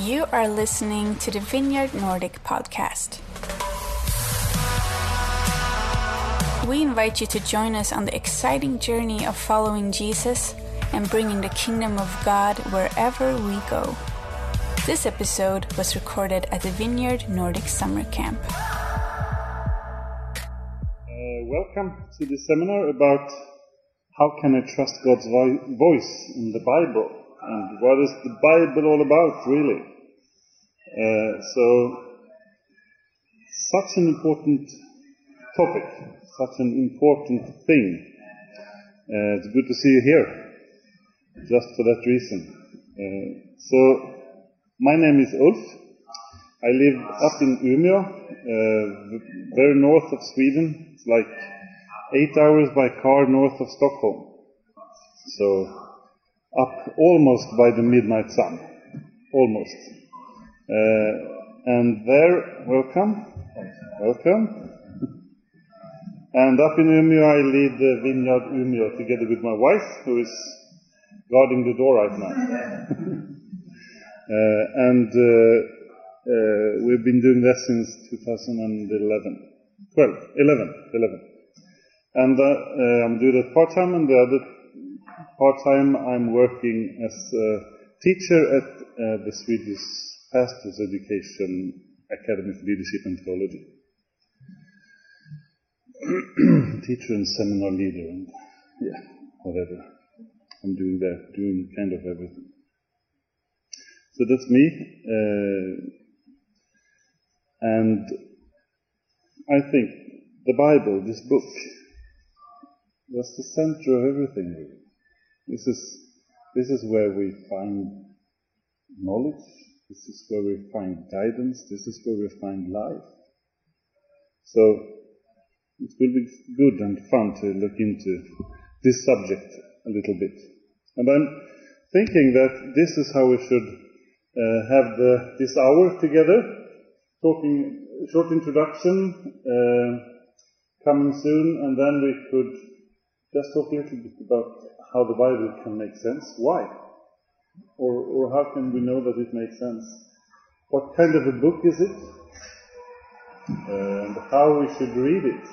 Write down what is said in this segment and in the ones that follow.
You are listening to the Vineyard Nordic podcast. We invite you to join us on the exciting journey of following Jesus and bringing the kingdom of God wherever we go. This episode was recorded at the Vineyard Nordic Summer Camp. Uh, welcome to the seminar about how can I trust God's vo- voice in the Bible and what is the Bible all about really. Uh, so, such an important topic, such an important thing. Uh, it's good to see you here, just for that reason. Uh, so, my name is Ulf. I live up in Umeå, uh, very north of Sweden. It's like eight hours by car north of Stockholm. So, up almost by the midnight sun. Almost. Uh, and there, welcome. Welcome. And up in Umeå, I lead the Vineyard Umeå together with my wife, who is guarding the door right now. uh, and uh, uh, we've been doing that since 2011. 12, 11, 11. And uh, uh, I'm doing that part-time, and the other part-time I'm working as a teacher at uh, the Swedish Pastors Education Academy for Leadership and Theology. teacher and seminar leader, and yeah, whatever. I'm doing that, doing kind of everything. So that's me. Uh, and I think the Bible, this book, was the center of everything really. This is, this is where we find knowledge. This is where we find guidance. This is where we find life. So, it will be good and fun to look into this subject a little bit. And I'm thinking that this is how we should uh, have the, this hour together, talking short introduction, uh, coming soon, and then we could just talk a little bit about how the Bible can make sense. Why? Or, or how can we know that it makes sense? What kind of a book is it? And how we should read it.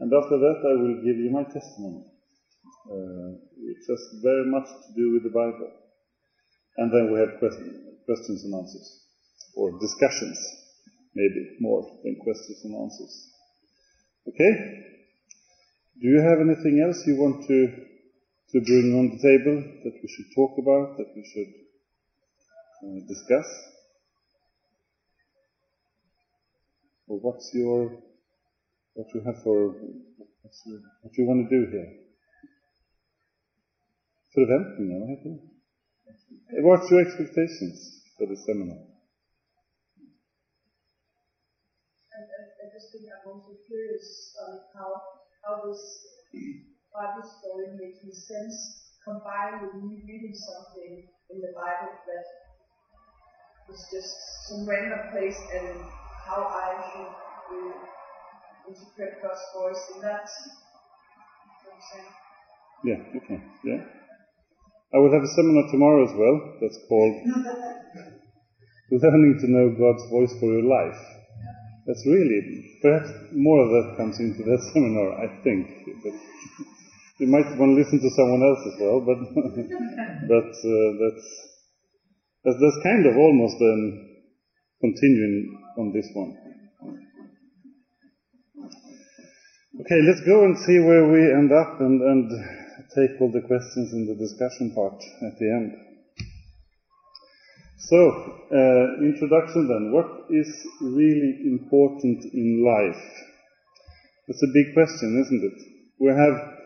And after that, I will give you my testimony. Uh, which has very much to do with the Bible. And then we have question, questions and answers. Or discussions, maybe more than questions and answers. Okay? Do you have anything else you want to, to bring on the table that we should talk about, that we should uh, discuss? Or what's your, what you have for, your, what you want to do here? Förväntningar, vad heter det? What's your expectations for the seminar? I, I just think I'm also curious on how how this Bible story makes sense combined with me reading something in the Bible that is just some random place and how I should uh, interpret God's voice in that. You know what I'm saying? Yeah, okay, yeah. I will have a seminar tomorrow as well that's called Learning to Know God's Voice for Your Life. That's really, perhaps more of that comes into that seminar, I think. You might want to listen to someone else as well, but, but uh, that's, that's, that's kind of almost um, continuing on this one. Okay, let's go and see where we end up and, and take all the questions in the discussion part at the end. So, uh, introduction then. What is really important in life? That's a big question, isn't it? We have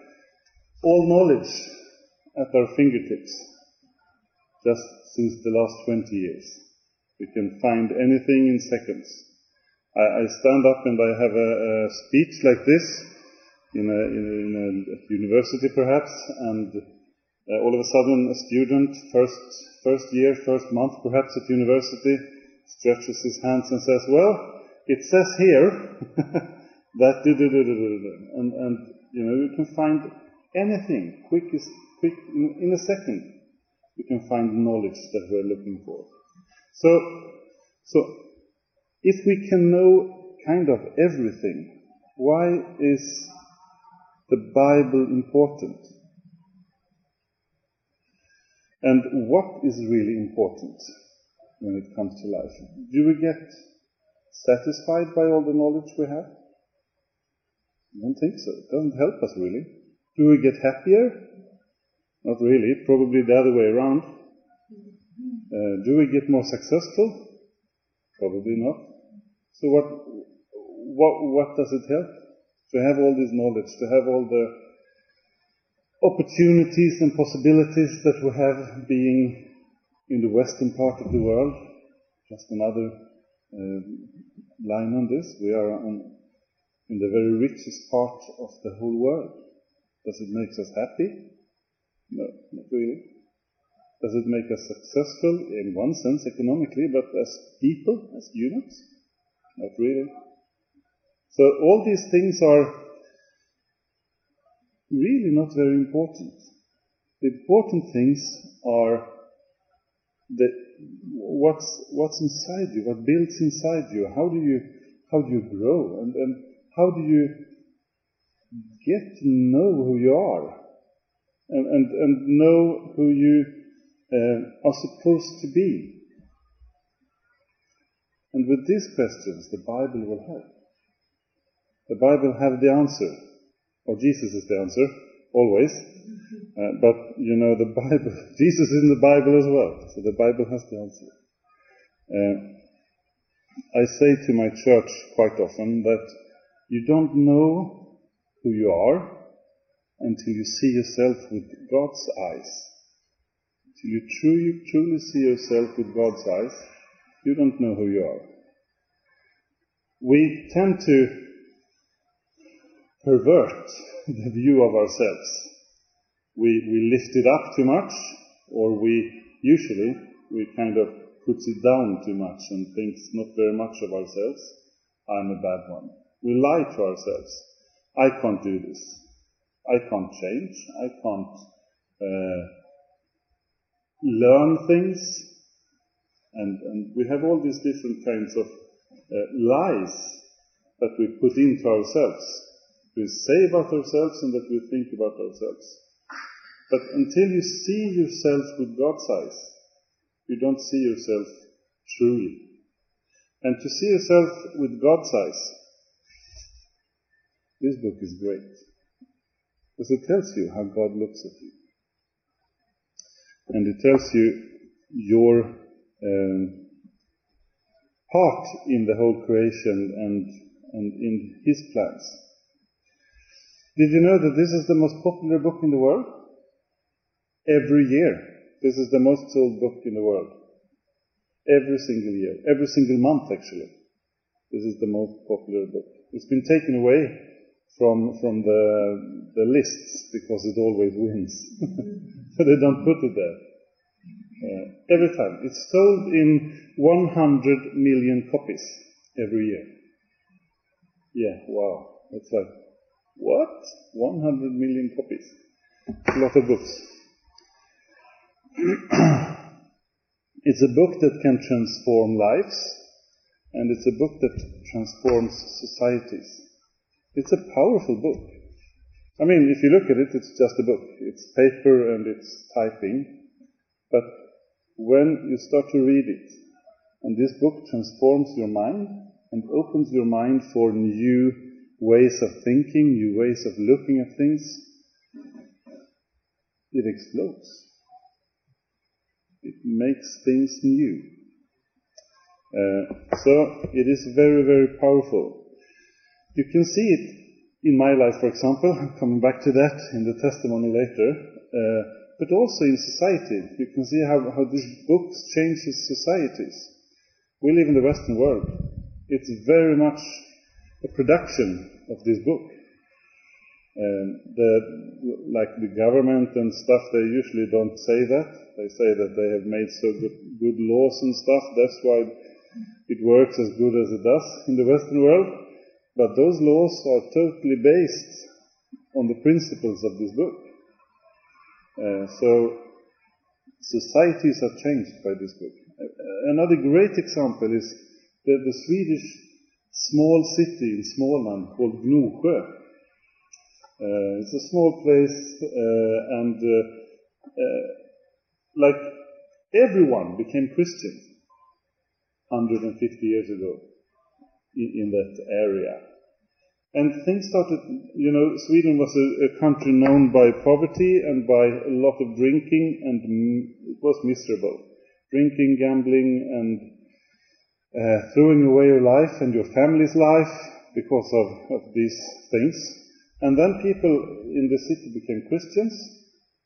all knowledge at our fingertips just since the last 20 years. We can find anything in seconds. I, I stand up and I have a, a speech like this in a, in a, in a university perhaps, and uh, all of a sudden a student, first, first year, first month perhaps at university, stretches his hands and says, well, it says here that, and, and, you know, you can find anything, quick, is, quick in, in a second, you can find knowledge that we're looking for. So, so if we can know kind of everything, why is the Bible important? And what is really important when it comes to life? Do we get satisfied by all the knowledge we have? I don't think so. It doesn't help us really. Do we get happier? Not really. Probably the other way around. Uh, do we get more successful? Probably not. So what, what, what does it help? To have all this knowledge, to have all the opportunities and possibilities that we have being in the western part of the world. Just another uh, line on this. We are on, in the very richest part of the whole world. Does it make us happy? No, not really. Does it make us successful in one sense economically, but as people, as humans? Not really. So all these things are really not very important. The important things are that what's what's inside you, what builds inside you. How do you how do you grow, and, and how do you get to know who you are, and and, and know who you uh, are supposed to be. And with these questions, the Bible will help. The Bible have the answer. Or Jesus is the answer, always. Uh, but, you know, the Bible, Jesus is in the Bible as well. So the Bible has the answer. Uh, I say to my church quite often that you don't know who you are until you see yourself with God's eyes. Until you truly, truly see yourself with God's eyes, you don't know who you are. We tend to pervert the view of ourselves. We, we lift it up too much, or we usually we kind of puts it down too much and thinks not very much of ourselves. I'm a bad one. We lie to ourselves. I can't do this. I can't change. I can't uh, learn things. And, and we have all these different kinds of uh, lies that we put into ourselves we say about ourselves and that we think about ourselves. But until you see yourself with God's eyes, you don't see yourself truly. And to see yourself with God's eyes, this book is great. Because it tells you how God looks at you. And it tells you your um, part in the whole creation and, and in His plans. Did you know that this is the most popular book in the world? Every year. This is the most sold book in the world. Every single year. Every single month, actually. This is the most popular book. It's been taken away from, from the, the lists because it always wins. so they don't put it there. Uh, every time. It's sold in 100 million copies every year. Yeah, wow. That's like what? 100 million copies. A lot of books. it's a book that can transform lives, and it's a book that transforms societies. It's a powerful book. I mean, if you look at it, it's just a book. It's paper and it's typing. But when you start to read it, and this book transforms your mind and opens your mind for new ways of thinking, new ways of looking at things, it explodes. It makes things new. Uh, so it is very, very powerful. You can see it in my life, for example, coming back to that in the testimony later, uh, but also in society. You can see how, how this book changes societies. We live in the Western world. It's very much a production of this book. Um, the, like the government and stuff, they usually don't say that. They say that they have made so good, good laws and stuff. That's why it works as good as it does in the Western world. But those laws are totally based on the principles of this book. Uh, so societies are changed by this book. Uh, another great example is the, the Swedish small city in Småland called Gnosjö. Uh, it's a small place, uh, and uh, uh like everyone became Christian 150 years ago in, in that area. And things started, you know, Sweden was a, a, country known by poverty and by a lot of drinking, and it was miserable. Drinking, gambling, and uh, throwing away your life and your family's life because of, of these things. And then people in the city became Christians,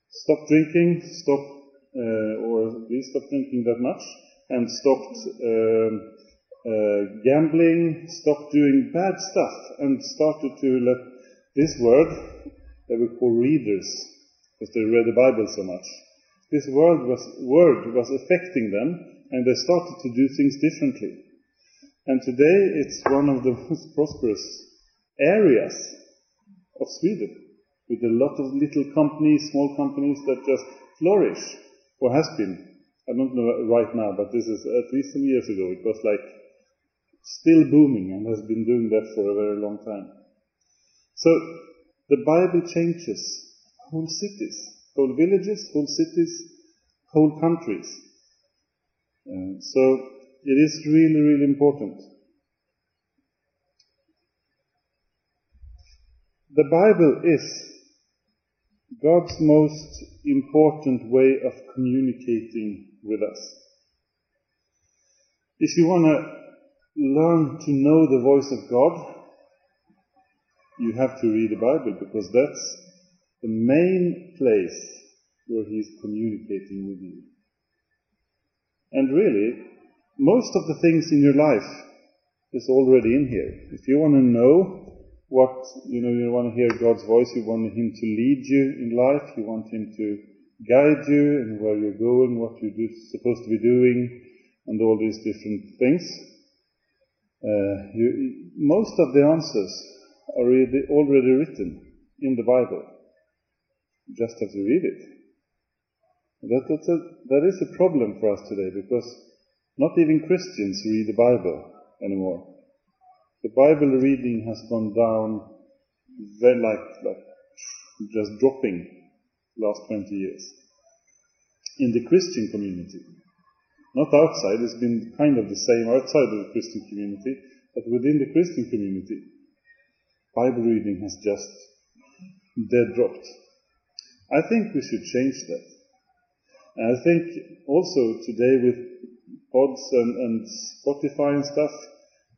stopped drinking, stopped, uh, or they stopped drinking that much, and stopped. Um, uh, gambling, stopped doing bad stuff, and started to let this world, they were called readers, because they read the Bible so much. This world was, word was affecting them, and they started to do things differently. And today it's one of the most prosperous areas of Sweden, with a lot of little companies, small companies that just flourish, or has been. I don't know right now, but this is at least some years ago. It was like still booming and has been doing that for a very long time. So the Bible changes whole cities, whole villages, whole cities, whole countries. Uh, so it is really, really important. The Bible is God's most important way of communicating with us. If you want to learn to know the voice of God, you have to read the Bible because that's the main place where He's communicating with you. And really, most of the things in your life is already in here. If you want to know what, you know, you want to hear God's voice, you want Him to lead you in life, you want Him to guide you and where you're going, what you're supposed to be doing, and all these different things. Uh, you, most of the answers are already, already written in the Bible. You just have to read it. That, that's a, that is a problem for us today because not even Christians read the Bible anymore. The Bible reading has gone down very like, like just dropping last 20 years in the Christian community. Not outside, it's been kind of the same outside of the Christian community, but within the Christian community, Bible reading has just dead dropped. I think we should change that. And I think also today with pods and, and Spotify and stuff,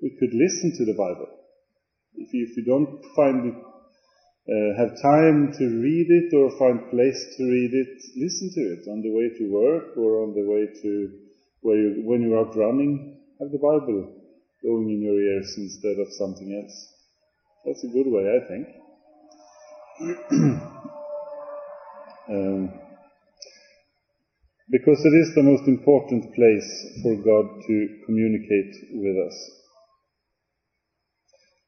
we could listen to the Bible. If you, if you don't find it, uh, have time to read it or find place to read it, listen to it on the way to work or on the way to where you, when you're out running, have the Bible going in your ears instead of something else. That's a good way, I think. um, because it is the most important place for God to communicate with us.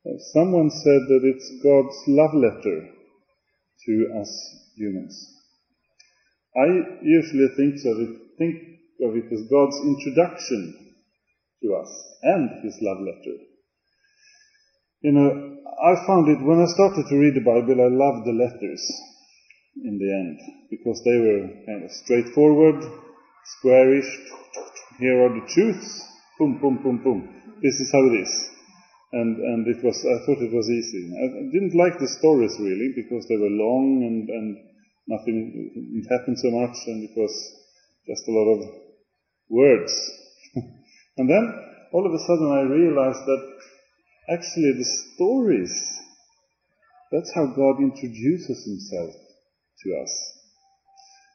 Uh, someone said that it's God's love letter to us humans. I usually think so. I Think of it as God's introduction to us and His love letter. You know, I found it, when I started to read the Bible, I loved the letters in the end because they were kind of straightforward, squarish. Here are the truths. Boom, boom, boom, boom. This is how it is. And, and it was, I thought it was easy. I didn't like the stories really because they were long and, and nothing, happened so much and it was just a lot of words. and then all of a sudden I realized that actually the stories, that's how God introduces himself to us.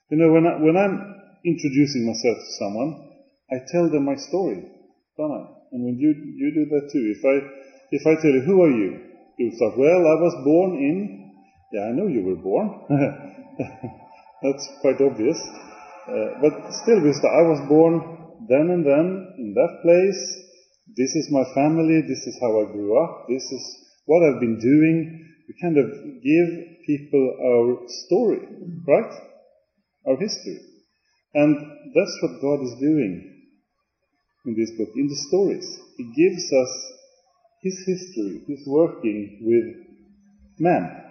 You know, when, I, when I'm introducing myself to someone, I tell them my story, don't I? And when you, you do that too, if I, if I tell you, who are you? You start, well, I was born in, yeah, I know you were born. That's quite obvious. Uh, but still, I was born then and then in that place. This is my family. This is how I grew up. This is what I've been doing. We kind of give people our story, right? Our history. And that's what God is doing. in this book, in the stories. He gives us his history, his working with man,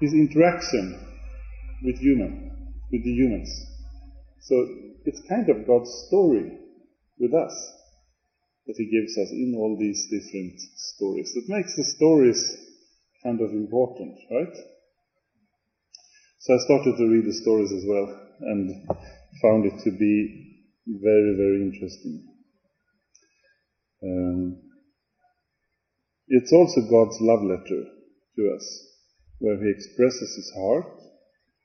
his interaction with human, with the humans. So it's kind of God's story with us that he gives us in all these different stories. It makes the stories kind of important, right? So I started to read the stories as well and found it to be very, very interesting. Um, it's also God's love letter to us, where He expresses His heart,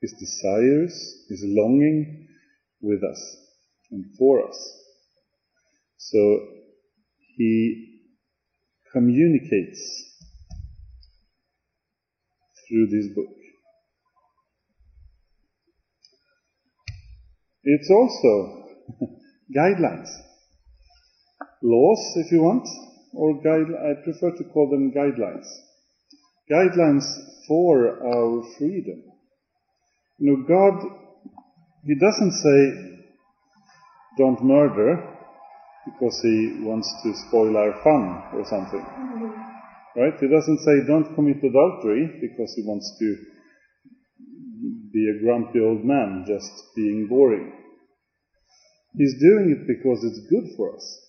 His desires, His longing with us and for us. So He communicates through this book. It's also guidelines, laws, if you want, or guide, I prefer to call them guidelines. Guidelines for our freedom. You know, God, He doesn't say, don't murder, because He wants to spoil our fun or something. Mm-hmm. Right? He doesn't say, don't commit adultery, because He wants to be a grumpy old man just being boring. He's doing it because it's good for us.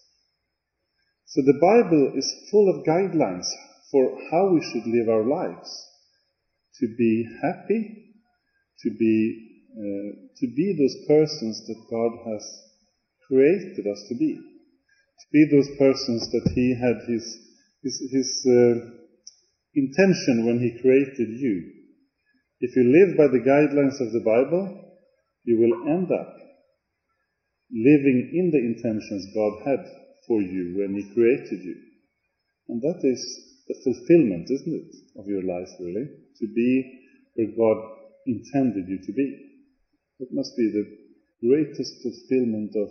So the Bible is full of guidelines for how we should live our lives. To be happy, to be, uh, to be those persons that God has created us to be. To be those persons that He had His, His, his uh, intention when He created you. If you live by the guidelines of the Bible, you will end up living in the intentions God had for you when He created you. And that is the fulfillment, isn't it, of your life, really? To be where God intended you to be. That must be the greatest fulfillment of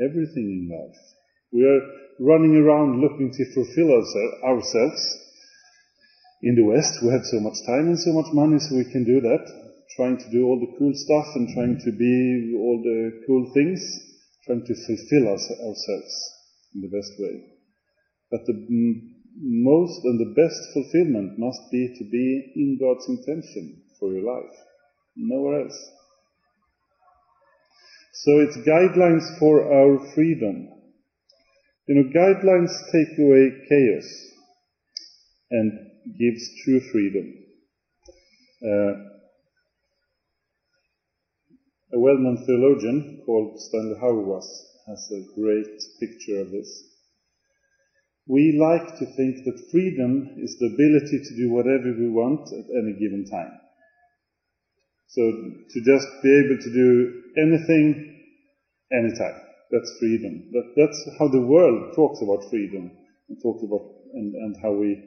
everything in life. We are running around looking to fulfill ourselves. In the West, we have so much time and so much money, so we can do that. Trying to do all the cool stuff and trying to be all the cool things, trying to fulfill ourselves in the best way. But the most and the best fulfillment must be to be in God's intention for your life, nowhere else. So it's guidelines for our freedom. You know, guidelines take away chaos and gives true freedom. Uh, a well-known theologian called Stanley Hauerwas has a great picture of this. We like to think that freedom is the ability to do whatever we want at any given time. So to just be able to do anything, anytime. That's freedom. That, that's how the world talks about freedom and talks about and, and how we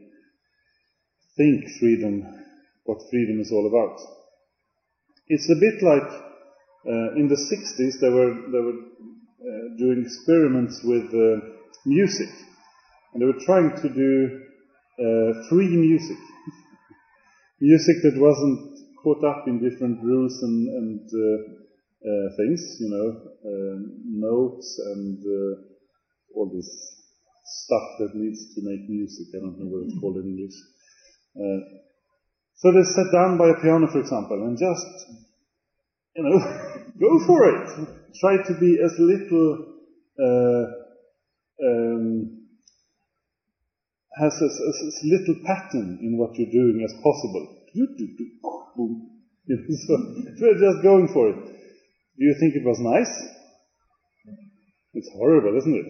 think freedom, what freedom is all about. It's a bit like uh, in the 60s they were, they were uh, doing experiments with uh, music. And they were trying to do uh, free music. music that wasn't caught up in different rules and, and uh, things, you know, notes and all this stuff that needs to make music. I don't know what it's called in English. Uh, so they sat down by a piano, for example, and just, you know, go for it. Try to be as little uh, um, has a, a, a, little pattern in what you're doing as possible. So, we're just going for it. Do you think it was nice? It's horrible, isn't it?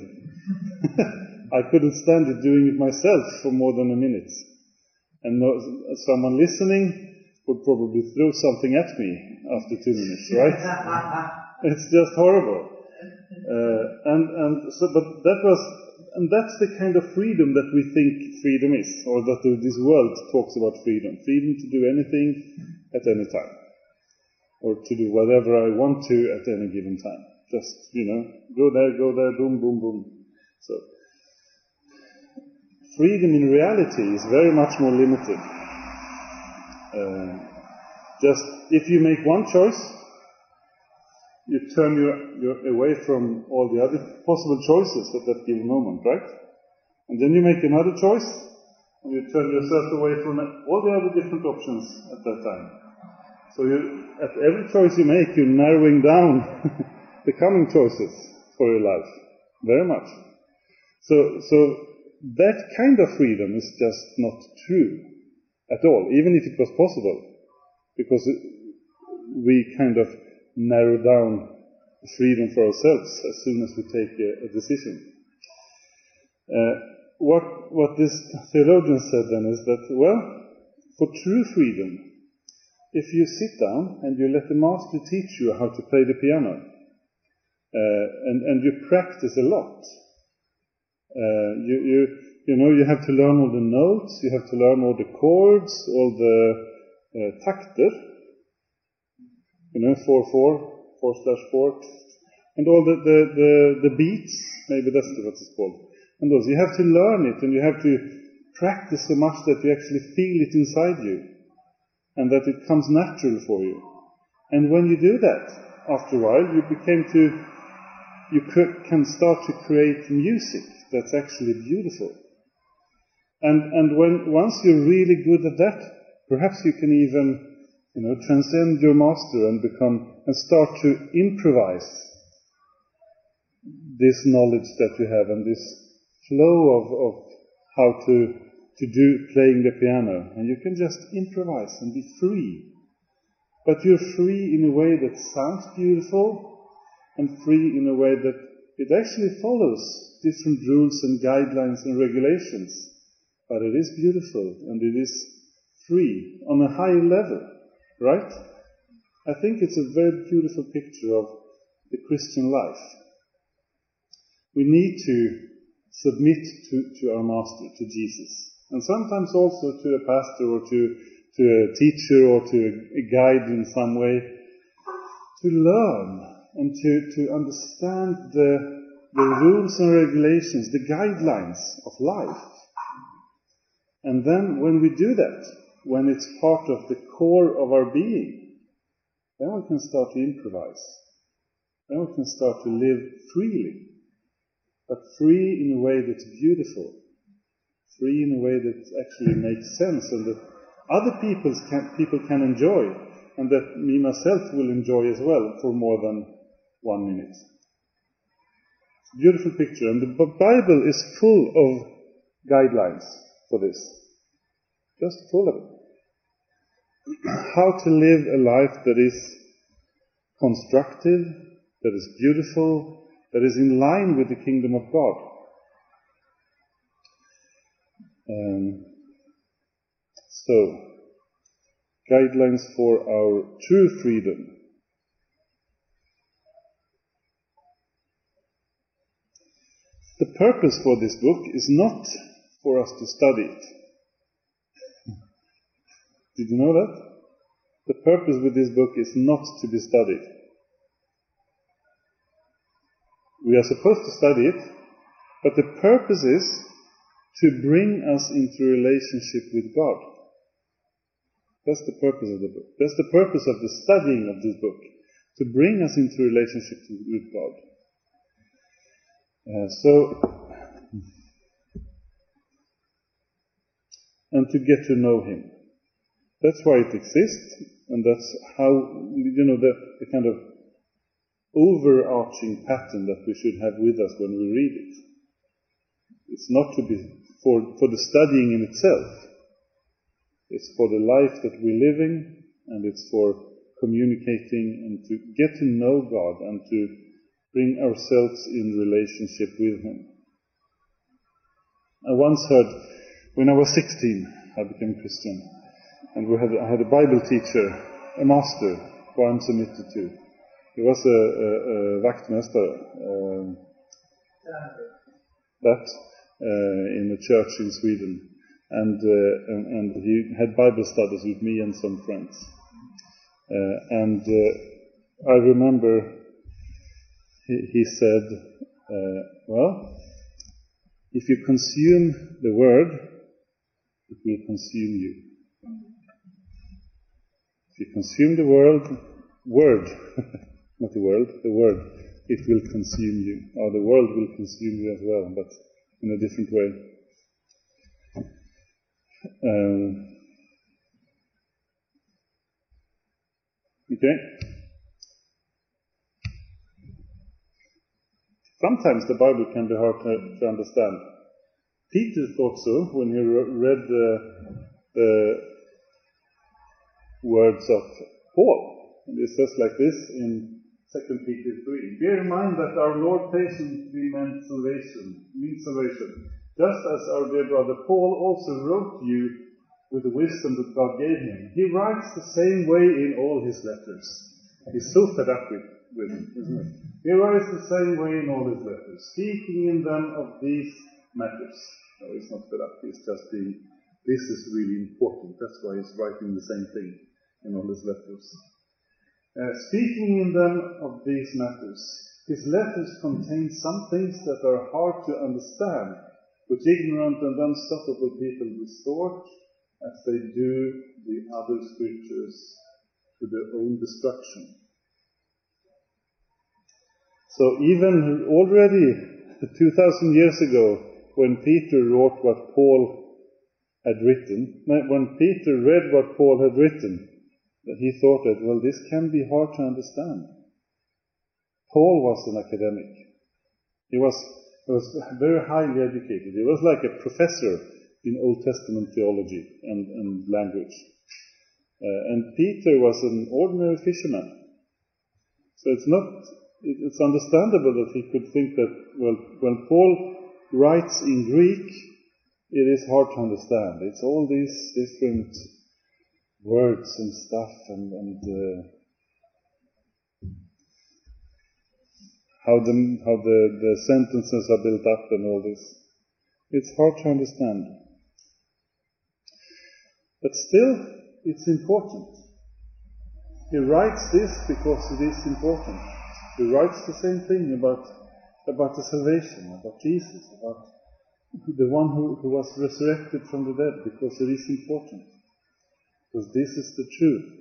I couldn't stand it doing it myself for more than a minute. And no, someone listening would probably throw something at me after two minutes, right? it's just horrible. Uh, and, and so, but that was and that's the kind of freedom that we think freedom is, or that this world talks about freedom. Freedom to do anything at any time. Or to do whatever I want to at any given time. Just, you know, go there, go there, boom, boom, boom. So, freedom in reality is very much more limited. Uh, just, if you make one choice, you turn your, your away from all the other possible choices at that given moment, right? And then you make another choice, and you turn yourself away from all the other different options at that time. So you, at every choice you make, you're narrowing down the coming choices for your life. Very much. So, so that kind of freedom is just not true at all, even if it was possible, because we kind of narrow down freedom for ourselves as soon as we take a, a decision. Uh, what, what this theologian said then is that, well, for true freedom, if you sit down and you let the master teach you how to play the piano, uh, and, and you practice a lot, uh, you, you, you know, you have to learn all the notes, you have to learn all the chords, all the uh, takter, you know, 4-4, 4 slash 4, and all the, the, the, the beats, maybe that's what it's called. And those, you have to learn it and you have to practice so much that you actually feel it inside you and that it comes natural for you. And when you do that, after a while, you became to, you can start to create music that's actually beautiful. And, and when, once you're really good at that, perhaps you can even, you know, transcend your master and become, and start to improvise this knowledge that you have and this flow of, of how to, to do playing the piano. And you can just improvise and be free. But you're free in a way that sounds beautiful and free in a way that it actually follows different rules and guidelines and regulations. But it is beautiful and it is free on a higher level, right? I think it's a very beautiful picture of the Christian life. We need to submit to, to our Master, to Jesus. And sometimes also to a pastor or to, to a teacher or to a guide in some way to learn and to, to understand the, the rules and regulations, the guidelines of life. And then when we do that, when it's part of the core of our being, then we can start to improvise. Then we can start to live freely but free in a way that's beautiful, free in a way that actually makes sense and that other people's can, people can enjoy and that me myself will enjoy as well for more than one minute. Beautiful picture and the Bible is full of guidelines for this. Just full of it. How to live a life that is constructive, that is beautiful, that is in line with the kingdom of God. Um, so, guidelines for our true freedom. The purpose for this book is not for us to study it. Did you know that? The purpose with this book is not to be studied. We are supposed to study it, but the purpose is to bring us into relationship with God. That's the purpose of the book. That's the purpose of the studying of this book, to bring us into relationship with God. Uh, so, and to get to know Him. That's why it exists, and that's how, you know, the, the kind of overarching pattern that we should have with us when we read it. It's not to be for, for the studying in itself. It's for the life that we're living, and it's for communicating and to get to know God and to bring ourselves in relationship with Him. I once heard, when I was 16, I became Christian, and we had, I had a Bible teacher, a master, who I'm submitted to. He was a, a, a vaktmästare. Um, that uh, in a church in Sweden, and, uh, and, and he had Bible studies with me and some friends. Uh, and I remember he, he said, "Well, if you consume the word, it will consume you. You consume the world, word, not the world, the word, it will consume you, or the world will consume you as well, but in a different way. Um, okay? Sometimes the Bible can be hard to, to understand. Peter thought so when he read the, the words of Paul. And it says like this in 2 Peter 3. Bear in mind that our Lord patiently meant salvation, means salvation, just as our dear brother Paul also wrote to you with the wisdom that God gave him. He writes the same way in all his letters. He's so fed up with, with it, isn't he? He writes the same way in all his letters, speaking in them of these matters. No, he's not fed up. He's just being, this is really important. That's why he's writing the same thing in all his letters. Uh, speaking in them of these matters, his letters contain some things that are hard to understand, which ignorant and unstoppable people distort as they do the other scriptures to their own destruction. So even already 2000 years ago, when Peter wrote what Paul had written, when Peter read what Paul had written, he thought that, well, this can be hard to understand. Paul was an academic. He was, he was very highly educated. He was like a professor in Old Testament theology and, and language. Uh, and Peter was an ordinary fisherman. So it's not it's understandable that he could think that, well, when Paul writes in Greek, it is hard to understand. It's all these different words and stuff and, and uh, how, the, how the, the sentences are built up and all this. It's hard to understand. But still, it's important. He writes this because it is important. He writes the same thing about, about the salvation, about Jesus, about the one who, who was resurrected from the dead, because it is important. Because this is the truth.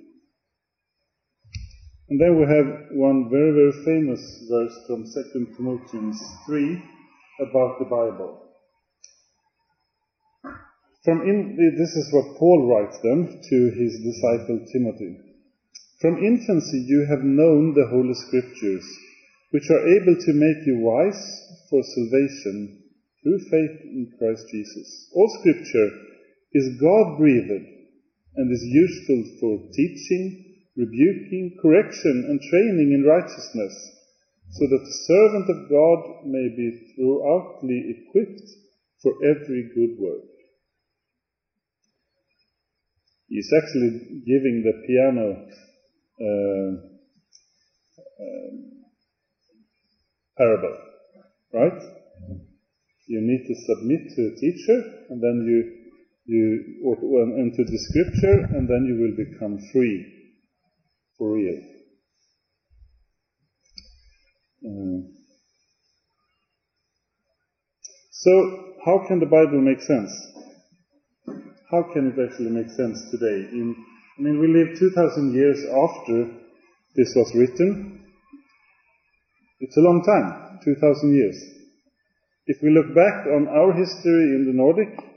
And then we have one very, very famous verse from 2 Timothy 3 about the Bible. From in, this is what Paul writes then to his disciple Timothy. From infancy you have known the Holy Scriptures, which are able to make you wise for salvation through faith in Christ Jesus. All Scripture is God breathed and is useful for teaching, rebuking, correction, and training in righteousness, so that the servant of God may be throughoutly equipped for every good work. He's actually giving the piano uh, um, parable, right? You need to submit to a teacher, and then you you into the scripture, and then you will become free for real. Uh, so, how can the Bible make sense? How can it actually make sense today? In I mean, we live 2,000 years after this was written. It's a long time, 2,000 years. If we look back on our history in the Nordic,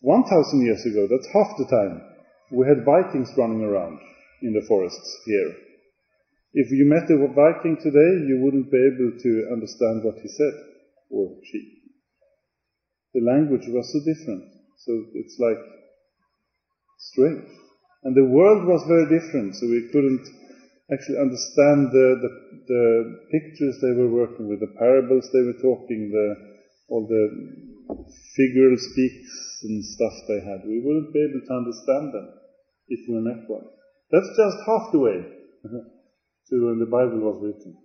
1,000 years ago, that's half the time, we had Vikings running around in the forests here. If you met a Viking today, you wouldn't be able to understand what he said, or she. The language was so different, so it's like strange. And the world was very different, so we couldn't actually understand the, the, the pictures they were working with, the parables they were talking, the, all the figural speaks and stuff they had. We wouldn't be able to understand them if we met one. That's just half the way to when the Bible was written.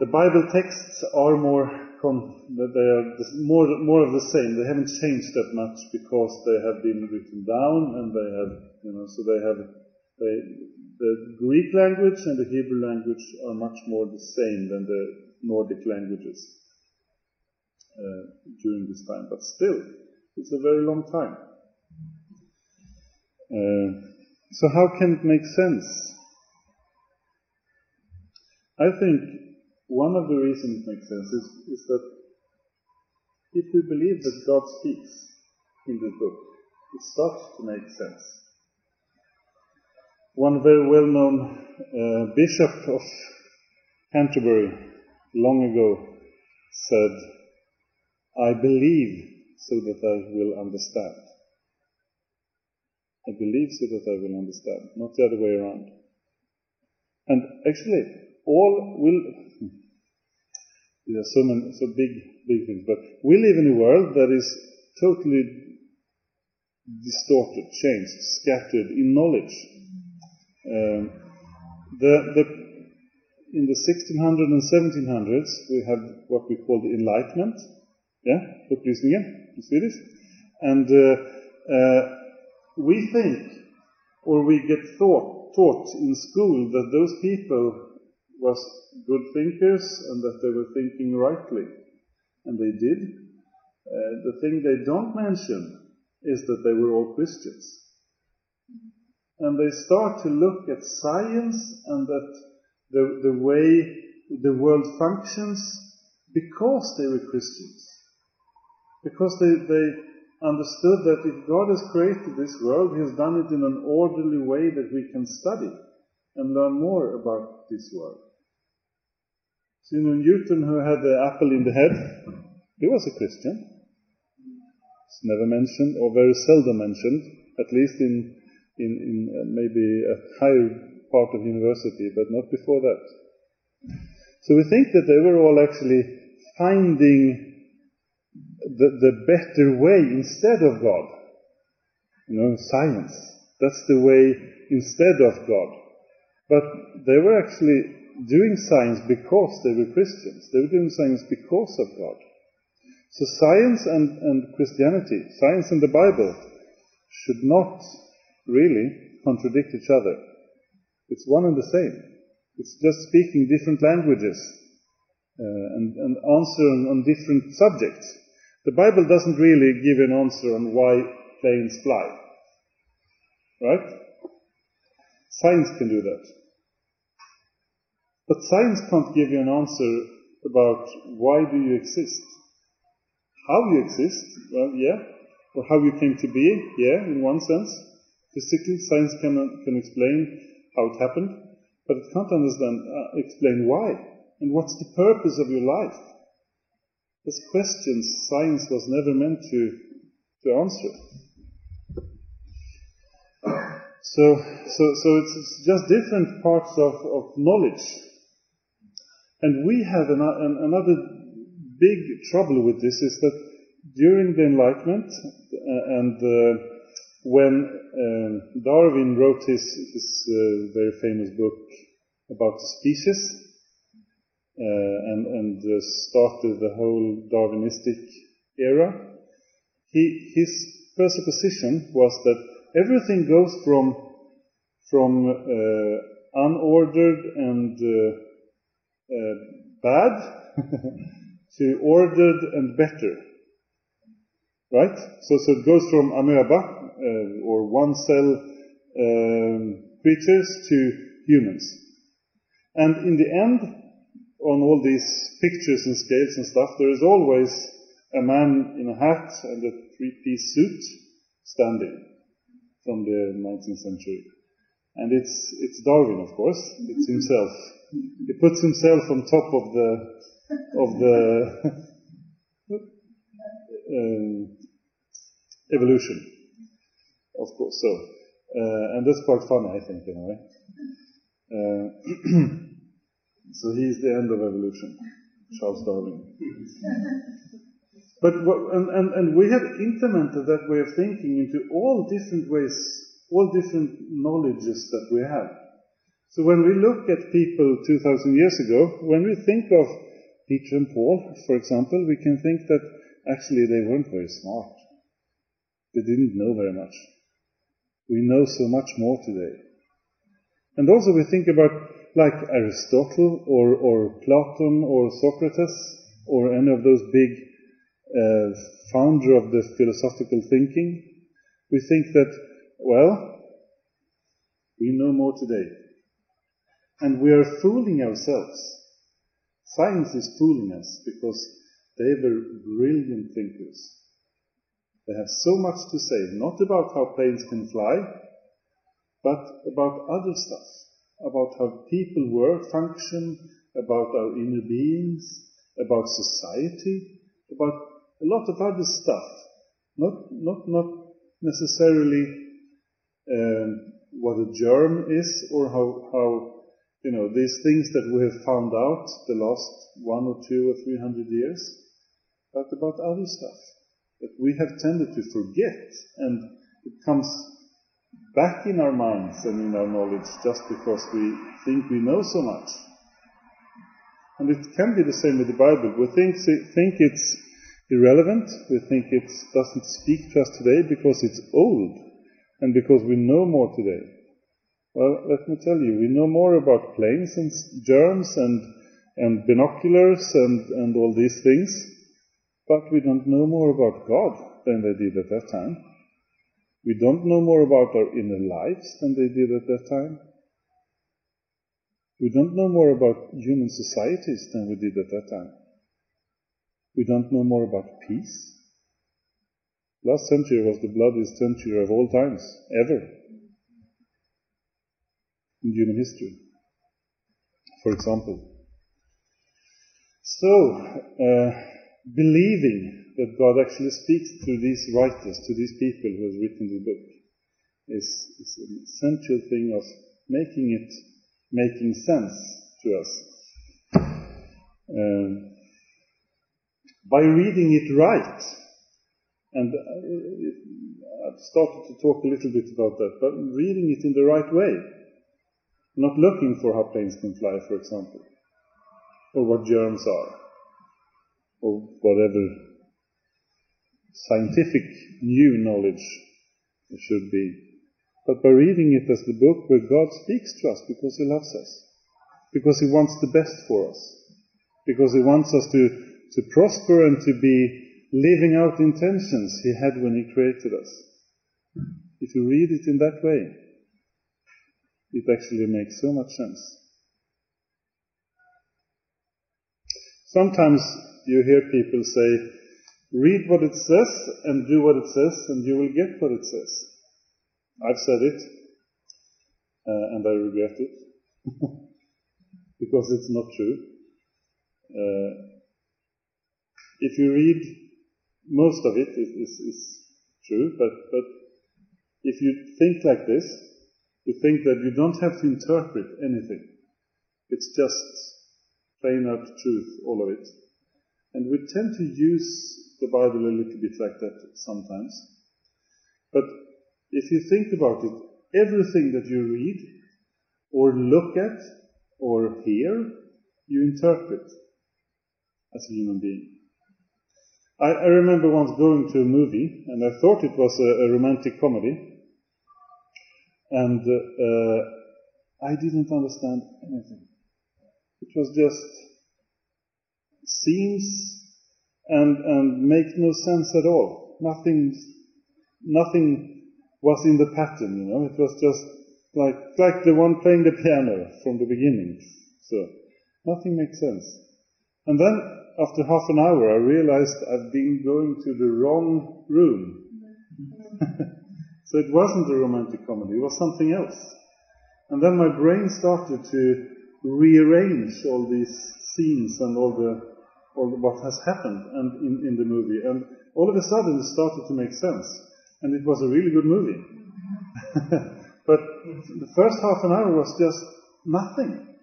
The Bible texts are more they are more more of the same. They haven't changed that much because they have been written down and they have you know so they have they, the Greek language and the Hebrew language are much more the same than the Nordic languages during this time. But still, it's a very long time. Uh, so how can it make sense? I think one of the reasons it makes sense is, is that if we believe that God speaks in the book, it starts to make sense. One very well known uh, bishop of Canterbury long ago said, I believe so that I will understand. I believe so that I will understand, not the other way around. And actually, all will, there are so many, so big, big things, but we live in a world that is totally distorted, changed, scattered in knowledge. Um, the, the, in the 1600s and 1700s, we had what we call the Enlightenment, yeah, upplysningen in Swedish, and uh, uh, we think, or we get thought, taught in school that those people was good thinkers and that they were thinking rightly, and they did. Uh, the thing they don't mention is that they were all Christians. And they start to look at science and that the, the way the world functions because they were Christians. Because they, they understood that if God has created this world, He has done it in an orderly way that we can study and learn more about this world. So, you know, Newton, who had the apple in the head, he was a Christian. It's never mentioned, or very seldom mentioned, at least in, in, in uh, maybe a higher part of university, but not before that. So we think that they were all actually finding the, the better way instead of God. You know, science. That's the way instead of God. But they were actually doing science because they were Christians. They were doing science because of God. So science and, and Christianity, science and the Bible, should not really contradict each other. It's one and the same. It's just speaking different languages uh, and, and answer on, on different subjects. The Bible doesn't really give an answer on why planes fly. Right? Science can do that. But science can't give you an answer about why do you exist. How you exist, well, yeah. Or how you came to be, yeah, in one sense. Physically, science can, can explain how it happened, but it can't understand, uh, explain why. And what's the purpose of your life? Those questions science was never meant to, to answer. So, so, so it's, just different parts of, of knowledge. And we have an, an, another big trouble with this is that during the Enlightenment uh, and uh, when um, Darwin wrote his, his uh, very famous book about the species and, and uh, started the whole Darwinistic era, he, his presupposition was that everything goes from, from uh, unordered and bad to ordered and better. Right? So, so it goes from amoeba, uh, or one cell um, creatures, to humans. And in the end, on all these pictures and scales and stuff, there is always a man in a hat and a three-piece suit standing from the 19th century. And it's, it's Darwin, of course. It's himself. He puts himself on top of the, of the um, evolution, of course. So, uh, and that's quite funny, I think, in a way. Uh, so he's the end of evolution, Charles Darwin. But and, and, and we have implemented that way of thinking into all different ways, all different knowledges that we have. So when we look at people 2,000 years ago, when we think of Peter and Paul, for example, we can think that actually they weren't very smart. They didn't know very much. We know so much more today. And also we think about like Aristotle or, or Plato or Socrates or any of those big uh, founder of the philosophical thinking. We think that, well, we know more today. And we are fooling ourselves. Science is fooling us because they were brilliant thinkers. They have so much to say, not about how planes can fly, but about other stuff, about how people work, function, about our inner beings, about society, about a lot of other stuff. Not, not, not necessarily um, what a germ is or how, how, you know, these things that we have found out the last one or two or three hundred years, but about other stuff that we have tended to forget and it comes back in our minds and in our knowledge just because we think we know so much. And it can be the same with the Bible. We think, think it's irrelevant, we think it doesn't speak to us today because it's old and because we know more today. Well, let me tell you, we know more about planes and germs and, and binoculars and, and all these things but we don't know more about God than they did at that time. We don't know more about our inner lives than they did at that time. We don't know more about human societies than we did at that time. We don't know more about peace. Last century was the bloodiest century of all times, ever, in human history, for example. So, uh, believing that God actually speaks to these writers, to these people who have written the book, is, is an essential thing of making it making sense to us. Um, by reading it right, and uh, I've started to talk a little bit about that, but reading it in the right way, not looking for how planes can fly, for example, or what germs are or whatever scientific new knowledge it should be. But by reading it as the book where God speaks to us because He loves us, because He wants the best for us, because He wants us to, to prosper and to be living out intentions He had when He created us. If you read it in that way, it actually makes so much sense. Sometimes you hear people say, read what it says and do what it says, and you will get what it says. I've said it, uh, and I regret it, because it's not true. Uh, if you read, most of it it is, true, but, but if you think like this, you think that you don't have to interpret anything. It's just plain out truth, all of it. And we tend to use the Bible a little bit like that sometimes. But if you think about it, everything that you read, or look at, or hear, you interpret as a human being. I, I remember once going to a movie, and I thought it was a, a romantic comedy, and uh, I didn't understand anything. It was just seems and, and make no sense at all. Nothing, nothing was in the pattern, you know. It was just like, like the one playing the piano from the beginning. So, nothing makes sense. And then, after half an hour, I realized I've been going to the wrong room. so it wasn't a romantic comedy, it was something else. And then my brain started to rearrange all these scenes and all the what has happened and in, in the movie. And all of a sudden it started to make sense. And it was a really good movie. but the first half an hour was just nothing.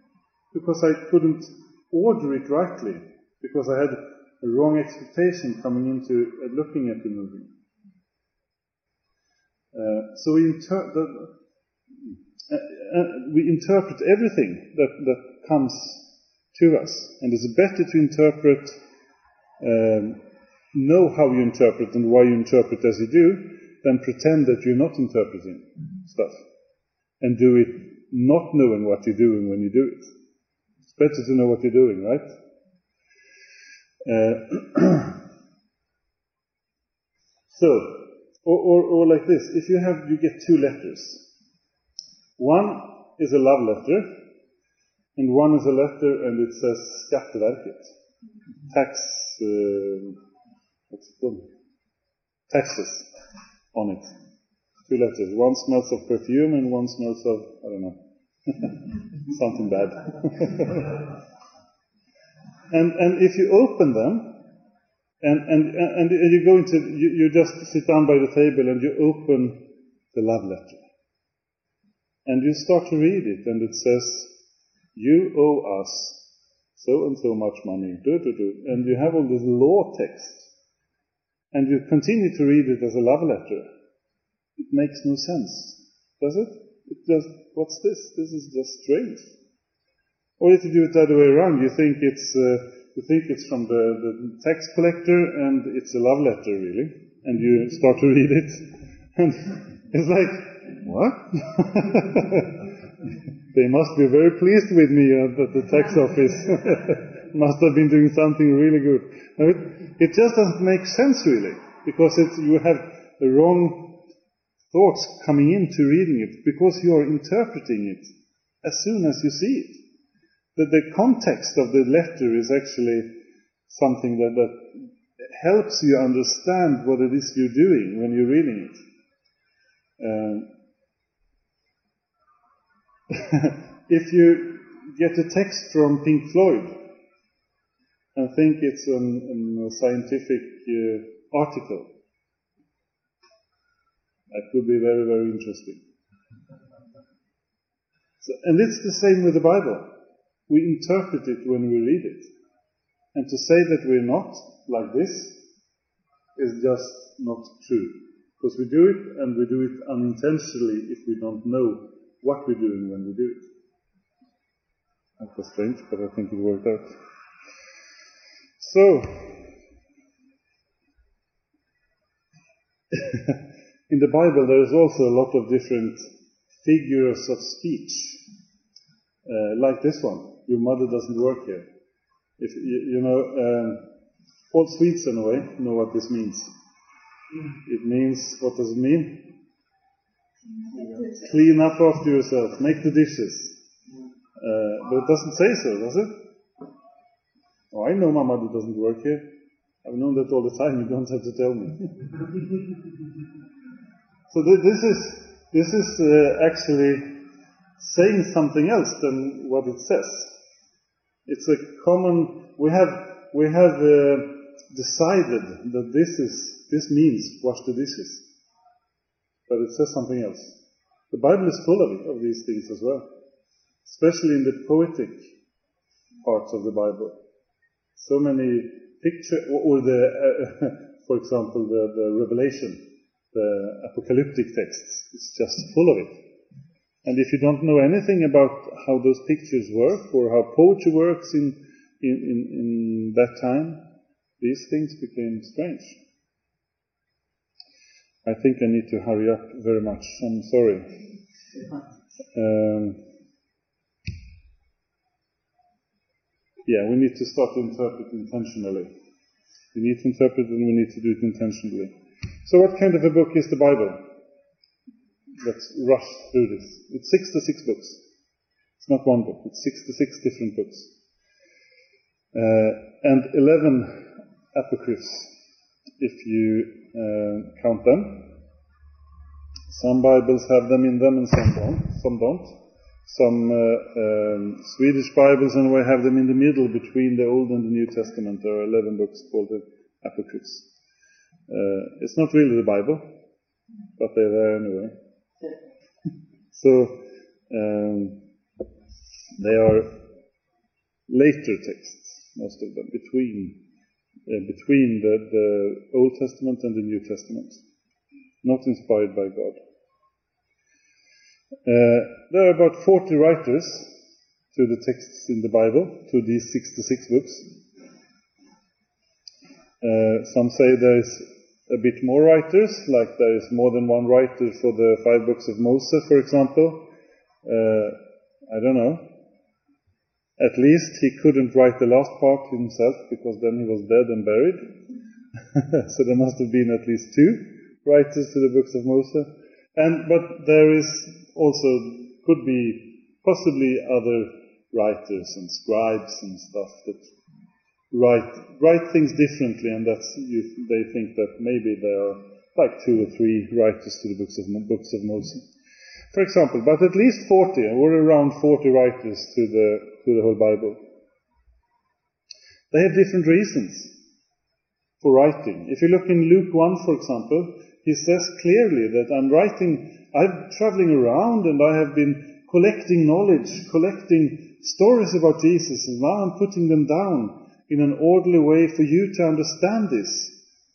Because I couldn't order it rightly. Because I had a wrong expectation coming into uh, looking at the movie. Uh, so we, inter- the, uh, uh, we interpret everything that, that comes to us. And it's better to interpret, um, know how you interpret and why you interpret as you do, than pretend that you're not interpreting stuff. And do it not knowing what you're doing when you do it. It's better to know what you're doing, right? Uh, so, or, or, or like this, if you have, you get two letters. One is a love letter, and one is a letter and it says Skatteverket, tax, uh, what's it called? Taxes on it. Two letters. One smells of perfume and one smells of, I don't know, something bad. and, and if you open them, and, and, and you you, you just sit down by the table and you open the love letter. And you start to read it, and it says, You owe us so and so much money, do, do, do. and you have all this law text. And you continue to read it as a love letter. It makes no sense, does it? It just, what's this? This is just strange. Or if you do it the other way around, you think it's, uh, you think it's from the, the tax collector and it's a love letter really, and you start to read it, and it's like, what? they must be very pleased with me at the tax office. must have been doing something really good. It, it just doesn't make sense really, because you have the wrong thoughts coming into reading it, because you are interpreting it as soon as you see it that the context of the letter is actually something that, that helps you understand what it is you're doing when you're reading it. Um, if you get a text from Pink Floyd and think it's a scientific uh, article, that could be very, very interesting. So, and it's the same with the Bible. We interpret it when we read it. And to say that we're not like this is just not true. Because we do it and we do it unintentionally if we don't know what we're doing when we do it. That was strange, but I think it worked out. So, in the Bible there is also a lot of different figures of speech, uh, like this one your mother doesn't work here. If you, you know, um, all Swedes in a way know what this means. It means what does it mean? Clean up after yourself, make the dishes. Uh, but it doesn't say so, does it? Oh, I know my doesn't work here. I've known that all the time. You don't have to tell me. so th this is this is uh, actually saying something else than what it says. It's a common, we have, we have uh, decided that this is, this means wash the dishes. But it says something else. The Bible is full of, of these things as well. Especially in the poetic parts of the Bible. So many picture, or the, uh, for example, the, the Revelation, the apocalyptic texts, it's just full of it. And if you don't know anything about how those pictures work or how poetry works in, in, in, in that time, these things became strange. I think I need to hurry up very much. I'm sorry. Um, yeah, we need to start to interpret intentionally. We need to interpret and we need to do it intentionally. So what kind of a book is the Bible? let's rush through this. It's 66 books. It's not one book, it's 66 different books. Uh, and 11 apocryphs, if you uh, count them. Some Bibles have them in them and some don't. Some don't. Some uh, um, Swedish Bibles anyway have them in the middle between the Old and the New Testament. There are 11 books called the apocryphs. Uh, it's not really the Bible, but they're there anyway. So um, they are later texts, most of them, between between the, the Old Testament and the New Testament, not inspired by God. Uh, there are about 40 writers to the texts in the Bible, to these 66 books. Uh, some say there is a bit more writers, like there is more than one writer for the five books of Moses, for example. Uh, I don't know. At least he couldn't write the last part himself because then he was dead and buried. so there must have been at least two writers to the books of Moses. And but there is also could be possibly other writers and scribes and stuff that write write things differently, and that's you, they think that maybe there are like two or three writers to the books of books of Moses, for example. But at least forty, or around forty writers to the to the whole Bible. They have different reasons for writing. If you look in Luke one, for example, he says clearly that I'm writing. I'm traveling around, and I have been collecting knowledge, collecting stories about Jesus, and now I'm putting them down in an orderly way for you to understand this,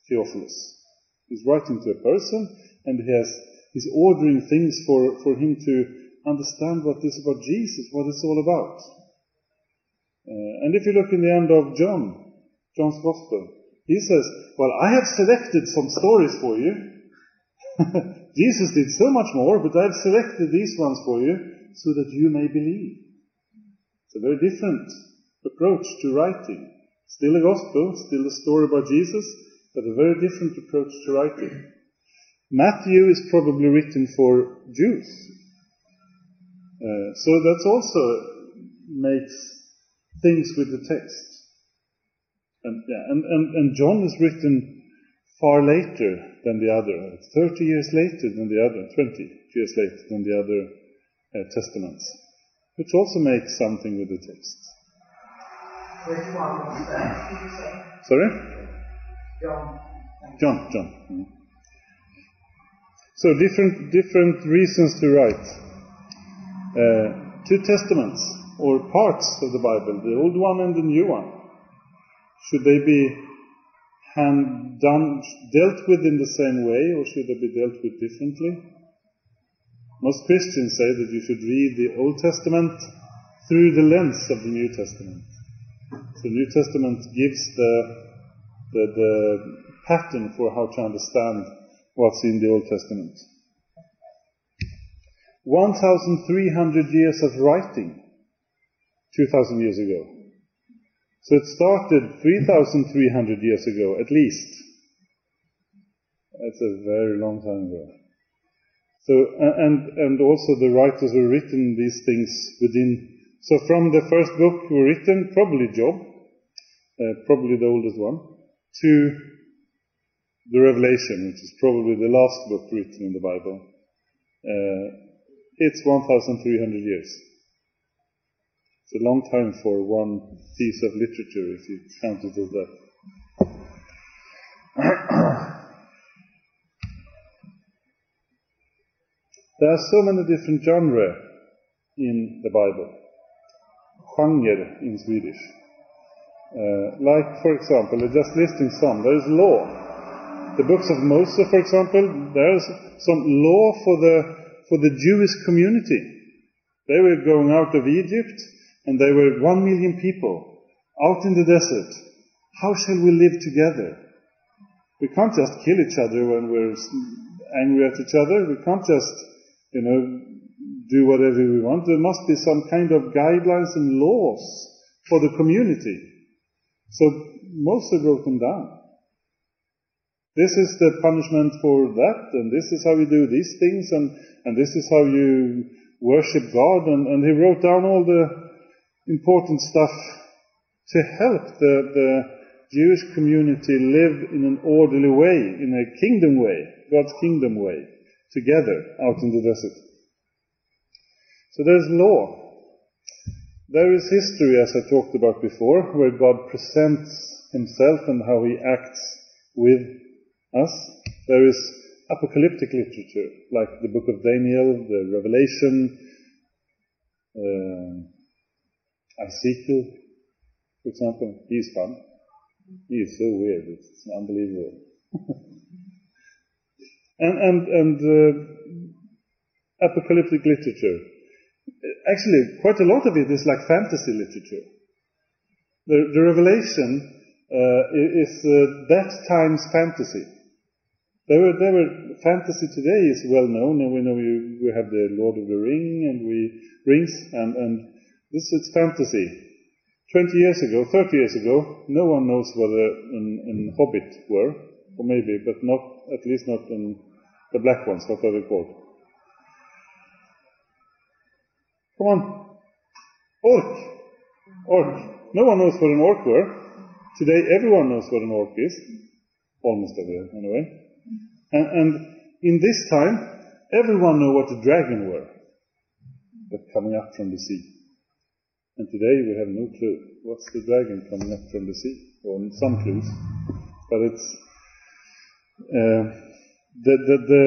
Theophilus. He's writing to a person and he has, he's ordering things for, for him to understand what this is about Jesus, what it's all about. Uh, and if you look in the end of John, John's Gospel, he says, Well, I have selected some stories for you. Jesus did so much more, but I've selected these ones for you so that you may believe. It's a very different approach to writing. Still a gospel, still a story about Jesus, but a very different approach to writing. Matthew is probably written for Jews. Uh, so that also makes things with the text. And, yeah, and, and, and John is written far later than the other, 30 years later than the other, 20 years later than the other uh, testaments, which also makes something with the text. Which one was that? Did you say? Sorry? John. John, John. Mm. So different different reasons to write. Uh, two testaments or parts of the Bible, the old one and the new one. Should they be hand done dealt with in the same way or should they be dealt with differently? Most Christians say that you should read the Old Testament through the lens of the New Testament. The New Testament gives the, the, the pattern for how to understand what's in the Old Testament. 1,300 years of writing 2,000 years ago. So it started 3,300 years ago, at least. That's a very long time ago. So, and, and also the writers were written these things within so from the first book were written, probably Job, uh, probably the oldest one, to the Revelation, which is probably the last book written in the Bible. Uh, it's 1,300 years. It's a long time for one piece of literature, if you count it as that. there are so many different genres in the Bible genre in Swedish. Uh, like, for example, just listing some, there is law. The books of Moses, for example, there is some law for the, for the Jewish community. They were going out of Egypt, and there were one million people out in the desert. How shall we live together? We can't just kill each other when we're angry at each other. We can't just, you know, do whatever we want. There must be some kind of guidelines and laws for the community. So Moses wrote them down. This is the punishment for that, and this is how you do these things, and, and this is how you worship God. And, and he wrote down all the important stuff to help the, the Jewish community live in an orderly way, in a kingdom way, God's kingdom way, together out in the desert. So there's law. There is history, as I talked about before, where God presents himself and how he acts with us. There is apocalyptic literature, like the book of Daniel, the Revelation, uh, Ezekiel, for example. He's fun. He is so weird, it's unbelievable. and and, and uh, apocalyptic literature actually, quite a lot of it is like fantasy literature. The, the Revelation uh, is uh, that time's fantasy. There were, there were fantasy today is well known, and we know we, we have the Lord of the Ring and we rings, and, and this is fantasy. Twenty years ago, thirty years ago, no one knows what an hobbit were, or maybe, but not at least not in the black ones. What are they called? Come on. Orc. Orc. No one knows what an orc were. Today everyone knows what an orc is. Almost everyone, anyway. And, and in this time, everyone knew what a dragon were. But coming up from the sea. And today we have no clue. What's the dragon coming up from the sea? Or some clues. But it's, uh, the, the, the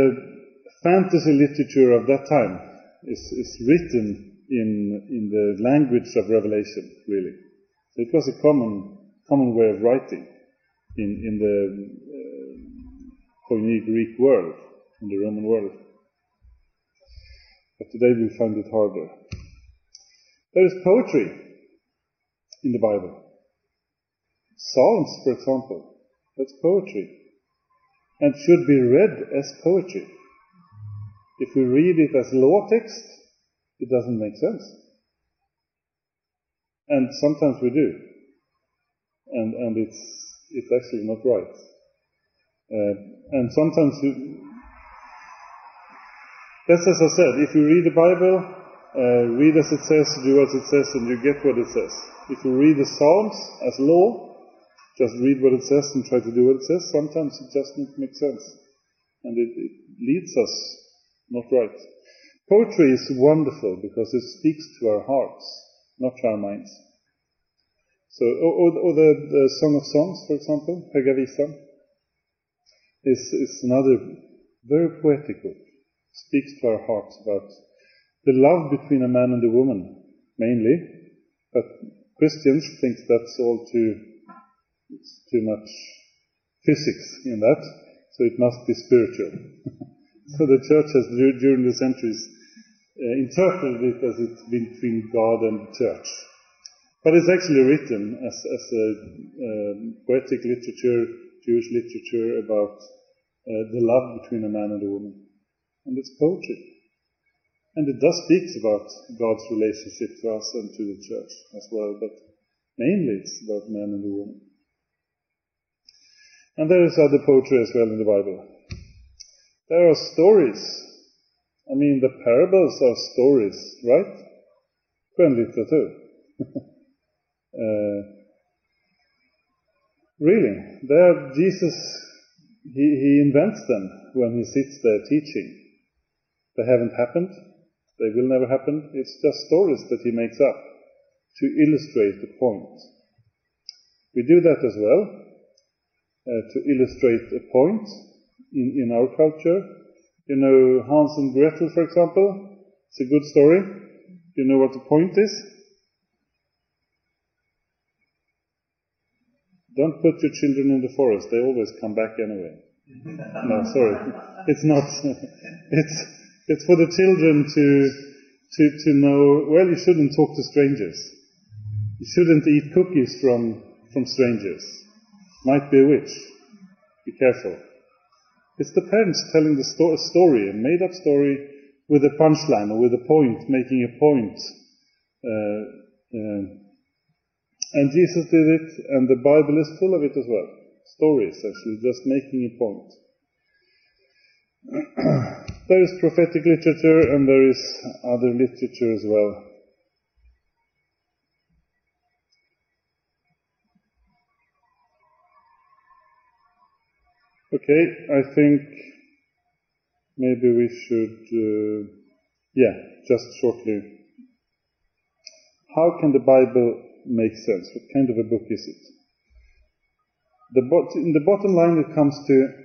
fantasy literature of that time is, is written in, in the language of Revelation, really. So it was a common, common way of writing in, in the uh, Greek world, in the Roman world. But today we find it harder. There is poetry in the Bible. Psalms, for example, that's poetry and should be read as poetry. If we read it as law text, it doesn't make sense. And sometimes we do. And, and it's, it's actually not right. Uh, and sometimes, you, that's as I said, if you read the Bible, uh, read as it says, do as it says, and you get what it says. If you read the Psalms as law, just read what it says and try to do what it says, sometimes it just doesn't make sense. And it, it leads us not right. Poetry is wonderful because it speaks to our hearts, not to our minds. So, or, or the, the, Song of Songs, for example, Höga is, is another very poetic book. Speaks to our hearts about the love between a man and a woman, mainly, but Christians think that's all too it's too much physics in that, so it must be spiritual. so the church has, during the centuries, uh, interpreted it as it's between God and the church. But it's actually written as, as a uh, poetic literature, Jewish literature about uh, the love between a man and a woman. And it's poetry. And it does speak about God's relationship to us and to the church as well, but mainly it's about man and a woman. And there is other poetry as well in the Bible. There are stories. I mean, the parables are stories, right? Uh, really, there Jesus, he, he invents them when he sits there teaching. They haven't happened. They will never happen. It's just stories that he makes up to illustrate the point. We do that as well uh, to illustrate a point in, in our culture. You know Hans and Gretel, for example. It's a good story. You know what the point is? Don't put your children in the forest. They always come back anyway. no, sorry. It's not. it's, it's for the children to, to, to know, well, you shouldn't talk to strangers. You shouldn't eat cookies from, from strangers might be a witch. Be careful. It's the parents telling the sto- story, a made up story with a punchline or with a point, making a point. Uh, uh, and Jesus did it, and the Bible is full of it as well. Stories, actually, just making a point. there is prophetic literature and there is other literature as well. Okay, I think maybe we should, uh, yeah, just shortly. How can the Bible make sense? What kind of a book is it? The in the bottom line, it comes to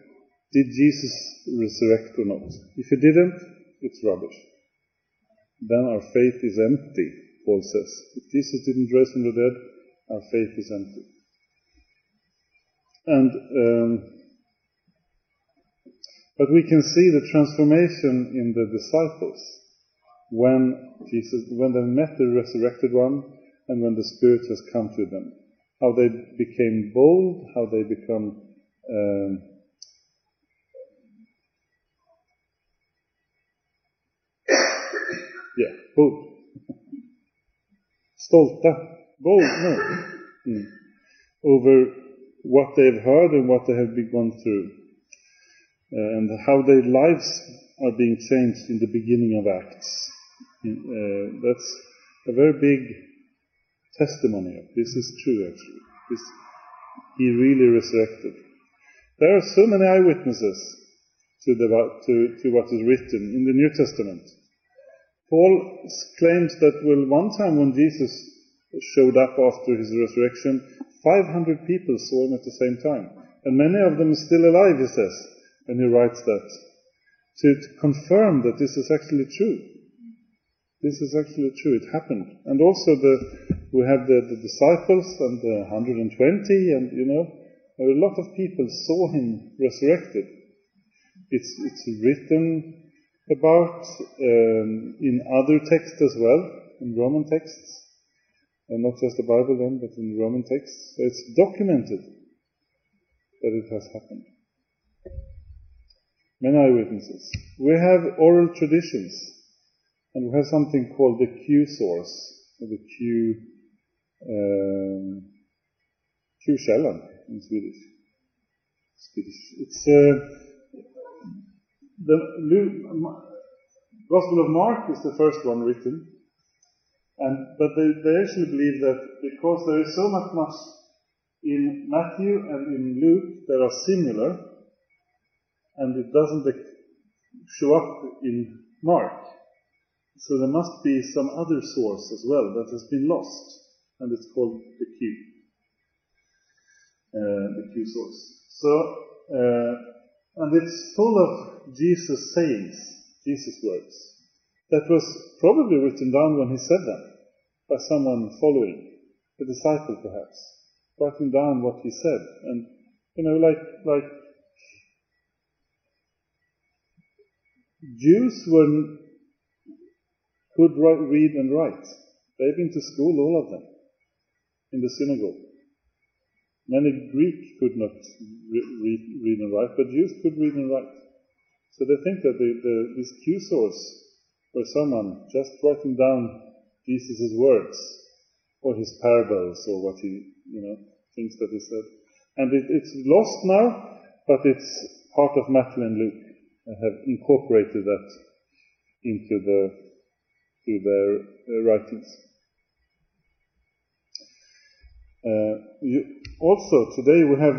did Jesus resurrect or not? If he didn't, it's rubbish. Then our faith is empty, Paul says. If Jesus didn't rise from the dead, our faith is empty. And um, but we can see the transformation in the disciples when Jesus, when they met the resurrected one and when the Spirit has come to them. How they became bold, how they become um, Stolta. Bold, no. Mm. Over what they've heard and what they have been gone through. Uh, and how their lives are being changed in the beginning of Acts. Uh, that's a very big testimony of. This is true, actually. This, he really resurrected. There are so many eyewitnesses to, the, to, to what is written in the New Testament. Paul claims that, well, one time when Jesus showed up after his resurrection, 500 people saw him at the same time. And many of them are still alive, he says, And he writes that. To, to confirm that this is actually true. This is actually true. It happened. And also the, we have the, the disciples and the 120 and, you know, a lot of people saw him resurrected. It's, it's written about um, in other texts as well, in Roman texts, and not just the Bible then, but in Roman texts. So it's documented that it has happened. Many eyewitnesses. We have oral traditions, and we have something called the Q source, or the Q, um, Q in Swedish. Swedish. It's uh, the Gospel of Mark is the first one written, and but they, they actually believe that because there is so much much in Matthew and in Luke that are similar, and it doesn't show up in Mark. So there must be some other source as well that has been lost, and it's called the Q, uh, the Q source. So, uh, and it's full of Jesus sayings, Jesus words, that was probably written down when he said them by someone following, a disciple perhaps, writing down what he said, and you know, like like Jews were could write, read and write. They've been to school, all of them, in the synagogue. Many Greek could not read, read and write, but Jews could read and write. So they think that the, the, this Q source was someone just writing down Jesus' words, or his parables, or what he, you know, things that he said. And it, it's lost now, but it's part of Matthew and Luke. I have incorporated that into the to their uh, writings. Uh, you, also, today we have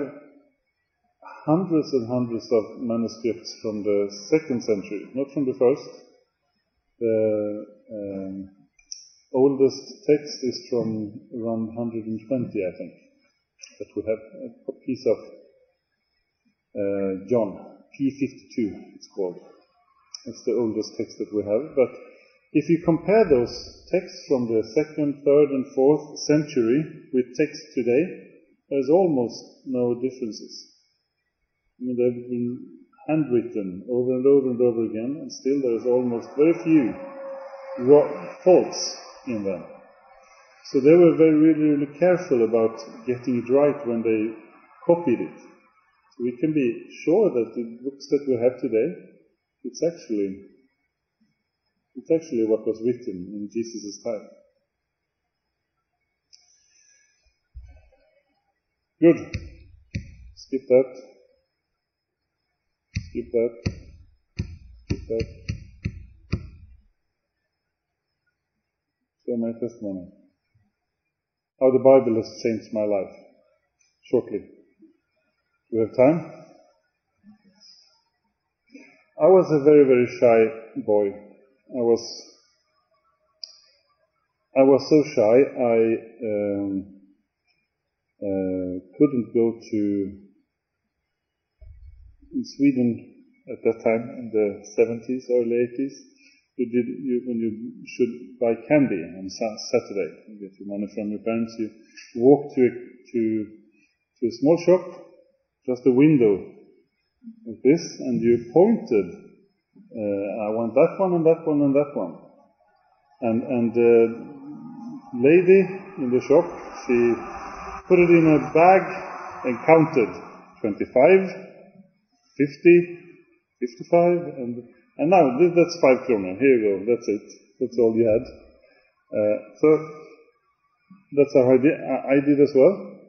hundreds and hundreds of manuscripts from the second century, not from the first. The um, oldest text is from around 120, I think, that we have a piece of uh, John P52, it's called. It's the oldest text that we have. But if you compare those texts from the second, third, and fourth century with texts today, there's almost no differences. I mean, they've been handwritten over and over and over again, and still there's almost very few faults in them. So they were very, really, really careful about getting it right when they copied it So we can be sure that the books that we have today, it's actually, it's actually what was written in Jesus' time. Good. Skip that. Skip that. Skip that. So my testimony. How the Bible has changed my life. Shortly. Do we have time? I was a very, very shy boy. I was, I was so shy, I um, uh, couldn't go to, in Sweden at that time, in the 70s, early 80s, you did, you, when you should buy candy on Saturday, you get your money from your parents, you walk to a, to, to a small shop, just a window like this, and you pointed. Uh, I want that one and that one and that one. And and the lady in the shop, she put it in a bag and counted 25, 50, 55, and and now that's five kroner. Here you go. That's it. That's all you had. Uh, so that's how I did, I did as well.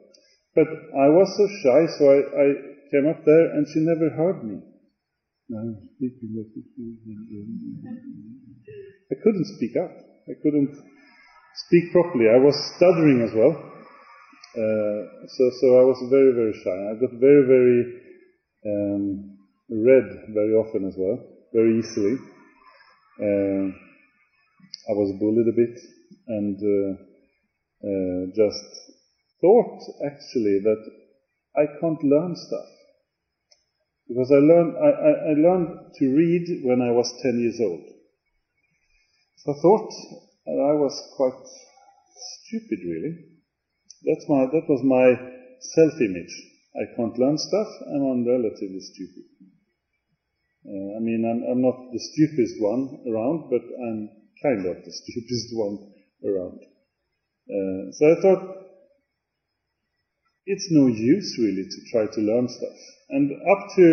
But I was so shy, so I, I came up there and she never heard me. I couldn't speak up. I couldn't. speak properly. I was stuttering as well. Uh, so, so I was very, very shy. I got very, very um, red very often as well, very easily. Uh, I was bullied a bit and uh, uh, just thought actually that I can't learn stuff. Because I learned, I, I, I learned to read when I was 10 years old. So I thought I was quite stupid really. That's my, that was my self-image. I can't learn stuff, and I'm relatively stupid. Uh, I mean, I'm, I'm, not the stupidest one around, but I'm kind of the stupidest one around. Uh, so I thought, it's no use really to try to learn stuff. And up to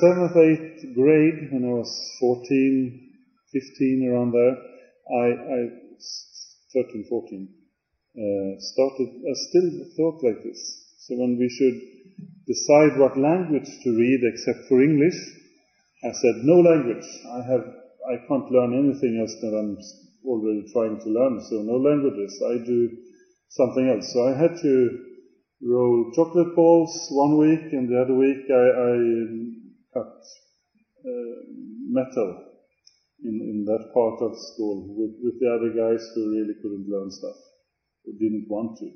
7th, 8th grade, when I was 14, 15, around there, I, I 13, 14, uh, started, I still thought like this. So when we should decide what language to read except for English, I said, no language. I have, I can't learn anything else that I'm already trying to learn, so no languages. I do something else. So I had to roll chocolate balls one week, and the other week I, I cut uh, metal in, in that part of school with, with the other guys who really couldn't learn stuff, who didn't want to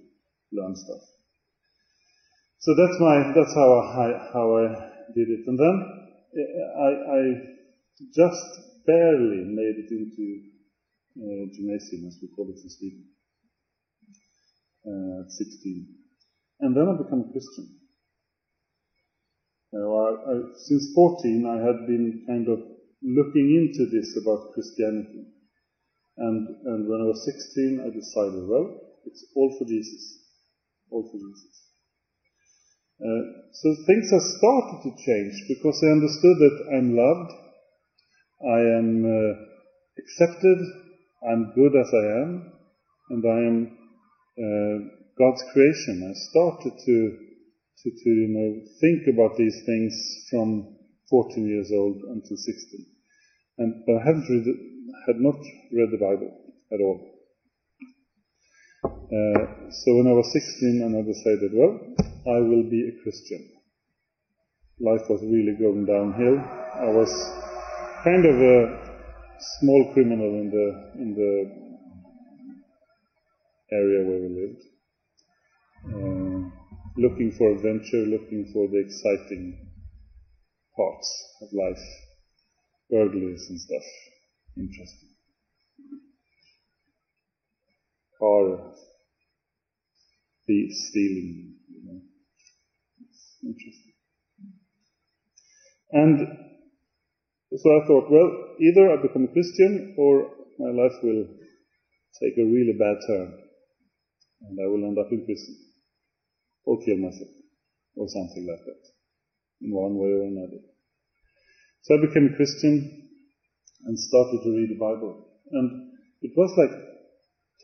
learn stuff. So that's my, that's how I, how I did it. And then I, I just barely made it into uh, gymnasium, as we call it in Sweden, uh, at 16. And then I became a Christian. Uh, I, I, since 14, I had been kind of looking into this about Christianity. And, and when I was 16, I decided, well, it's all for Jesus. All for Jesus. Uh, so things have started to change because I understood that I'm loved, I am uh, accepted, I'm good as I am, and I am uh, God's creation. I started to, to, to, you know, think about these things from 14 years old until 16. And I haven't read, had not read the Bible at all. Uh, so when I was 16 and I decided, well, I will be a Christian. Life was really going downhill. I was kind of a small criminal in the in the area where we lived, Uh, looking for adventure, looking for the exciting parts of life, burglaries and stuff, interesting. Car stealing you know. It's Interesting. And so I thought, well, either I become a Christian or my life will take a really bad turn and I will end up in prison or kill myself or something like that in one way or another. So I became a Christian and started to read the Bible. And it was like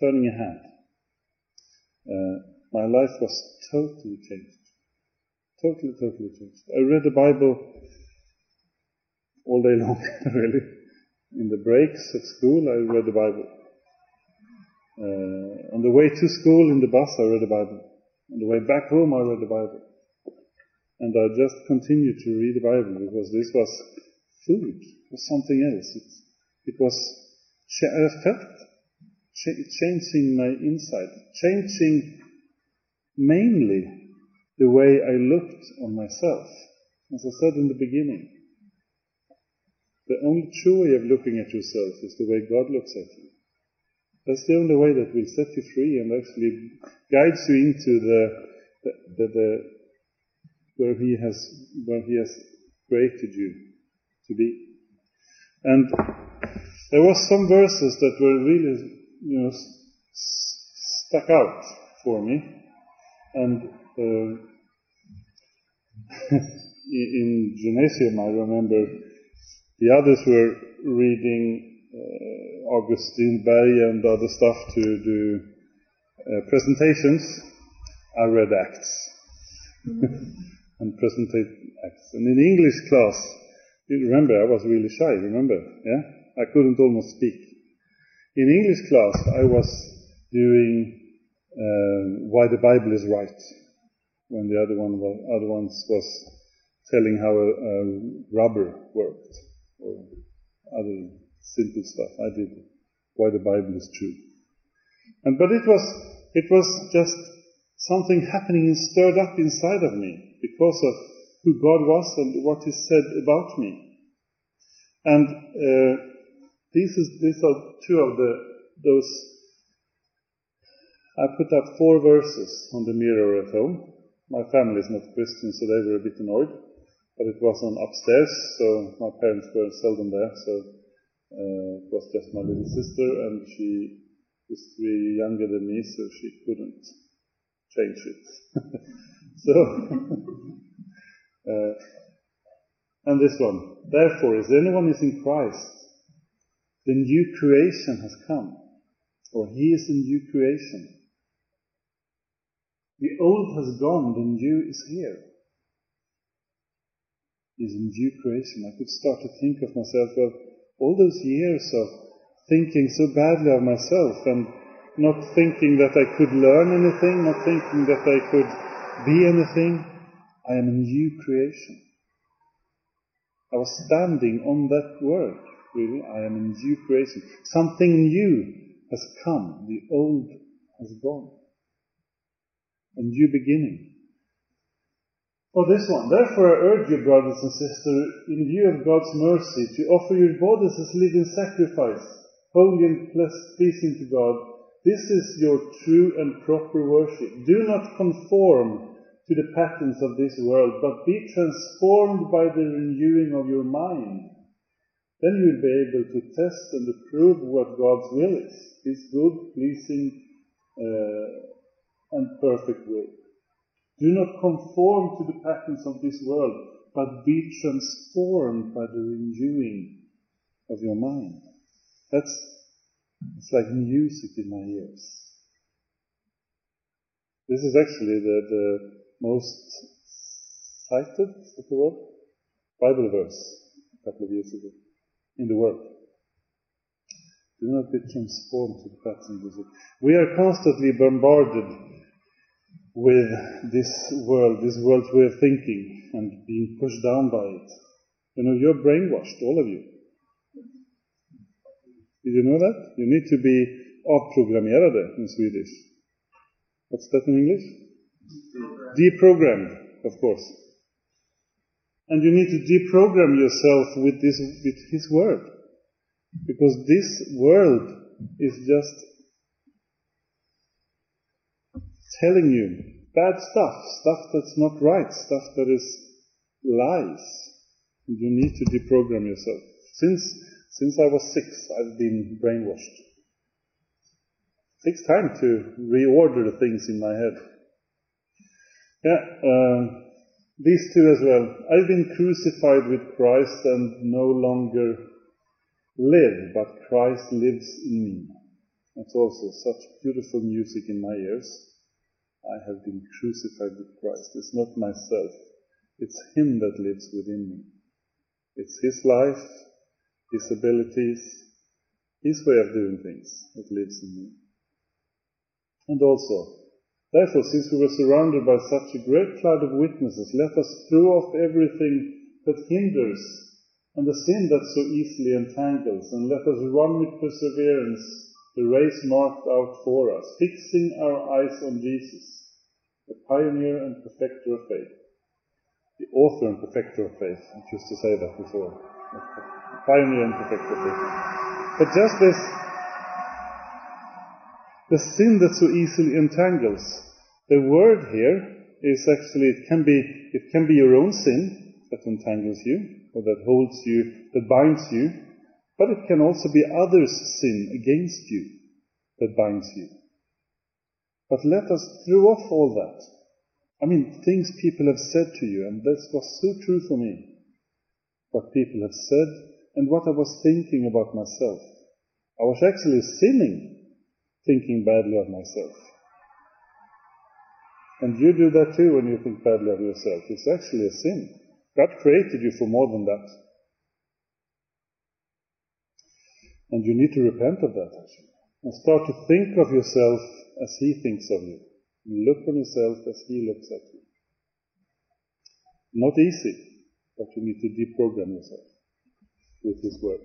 turning a hand. Uh, my life was totally changed. Totally, totally changed. I read the Bible all day long, really. In the breaks at school, I read the Bible. Uh, on the way to school in the bus, I read the Bible. On the way back home, I read the Bible. And I just continued to read the Bible because this was food, it was something else. It, it was, I uh, felt changing my inside, changing mainly the way I looked on myself. As I said in the beginning, the only true way of looking at yourself is the way God looks at you. That's the only way that will set you free and actually guides you into the, the, the, the where He has where He has created you to be. And there was some verses that were really, you know, stuck out for me, and uh, in gymnasium, I remember the others were reading August Strindberg and other stuff to do uh, presentations. I read Acts and presented Acts. And in English class, you remember I was really shy. Remember, yeah, I couldn't almost speak. In English class, I was doing um, why the Bible is right, when the other one was, other ones was telling how a, a rubber worked or other simple stuff. I did why the Bible is true. And but it was it was just something happening and stirred up inside of me because of who God was and what He said about me. And uh, these is these are two of the those I put up four verses on the mirror at home. My family is not Christian, so they were a bit annoyed. But it was on upstairs, so my parents were seldom there. So uh, it was just my little sister, and she is three younger than me, so she couldn't change it. so, uh, and this one. Therefore, if anyone is in Christ, the new creation has come, or he is a new creation. The old has gone, the new is here. Is a new creation. I could start to think of myself, well, all those years of thinking so badly of myself and not thinking that I could learn anything, not thinking that I could be anything, I am a new creation. I was standing on that word, really. I am a new creation. Something new has come. The old has gone a new beginning. For this one, therefore I urge you, brothers and sisters, in view of God's mercy, to offer your bodies as living sacrifice, holy and pleasing to God. This is your true and proper worship. Do not conform to the patterns of this world, but be transformed by the renewing of your mind. Then you will be able to test and approve what God's will is, His good, pleasing, uh, and perfect will. Do not conform to the patterns of this world, but be transformed by the renewing of your mind. That's it's like music in my ears. This is actually the, the most cited, is the word? Bible verse a couple of years ago in the world. Do not be transformed to the patterns of this world. We are constantly bombarded with this world, this world's way of thinking, and being pushed down by it. You know, you're brainwashed, all of you. Did you know that? You need to be avprogrammerade in Swedish. What's that in English? Deprogrammed, of course. And you need to deprogram yourself with this, with His Word. Because this world is just telling you bad stuff, stuff that's not right, stuff that is lies. And you need to deprogram yourself. Since, since I was six, I've been brainwashed. It takes time to reorder the things in my head. Yeah, uh, these two as well. I've been crucified with Christ and no longer live, but Christ lives in me. That's also such beautiful music in my ears. I have been crucified with Christ. It's not myself. It's Him that lives within me. It's His life, His abilities, His way of doing things that lives in me. And also, therefore, since we were surrounded by such a great cloud of witnesses, let us throw off everything that hinders and the sin that so easily entangles, and let us run with perseverance the race marked out for us, fixing our eyes on Jesus the pioneer and perfecter of faith. The author and perfecter of faith. I used to say that before. The pioneer and perfecter of faith. But just this, the sin that so easily entangles. The word here is actually, it can be, it can be your own sin that entangles you, or that holds you, that binds you, but it can also be others' sin against you that binds you. But let us throw off all that. I mean, things people have said to you, and this was so true for me. What people have said, and what I was thinking about myself. I was actually sinning, thinking badly of myself. And you do that too when you think badly of yourself. It's actually a sin. God created you for more than that. And you need to repent of that, actually. And start to think of yourself as He thinks of you. Look on yourself as He looks at you. Not easy, but you need to deprogram yourself with His Word.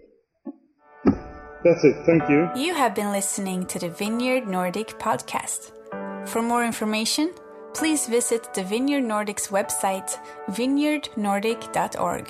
That's it. Thank you. You have been listening to the Vineyard Nordic podcast. For more information, please visit the Vineyard Nordic's website, vineyardnordic.org.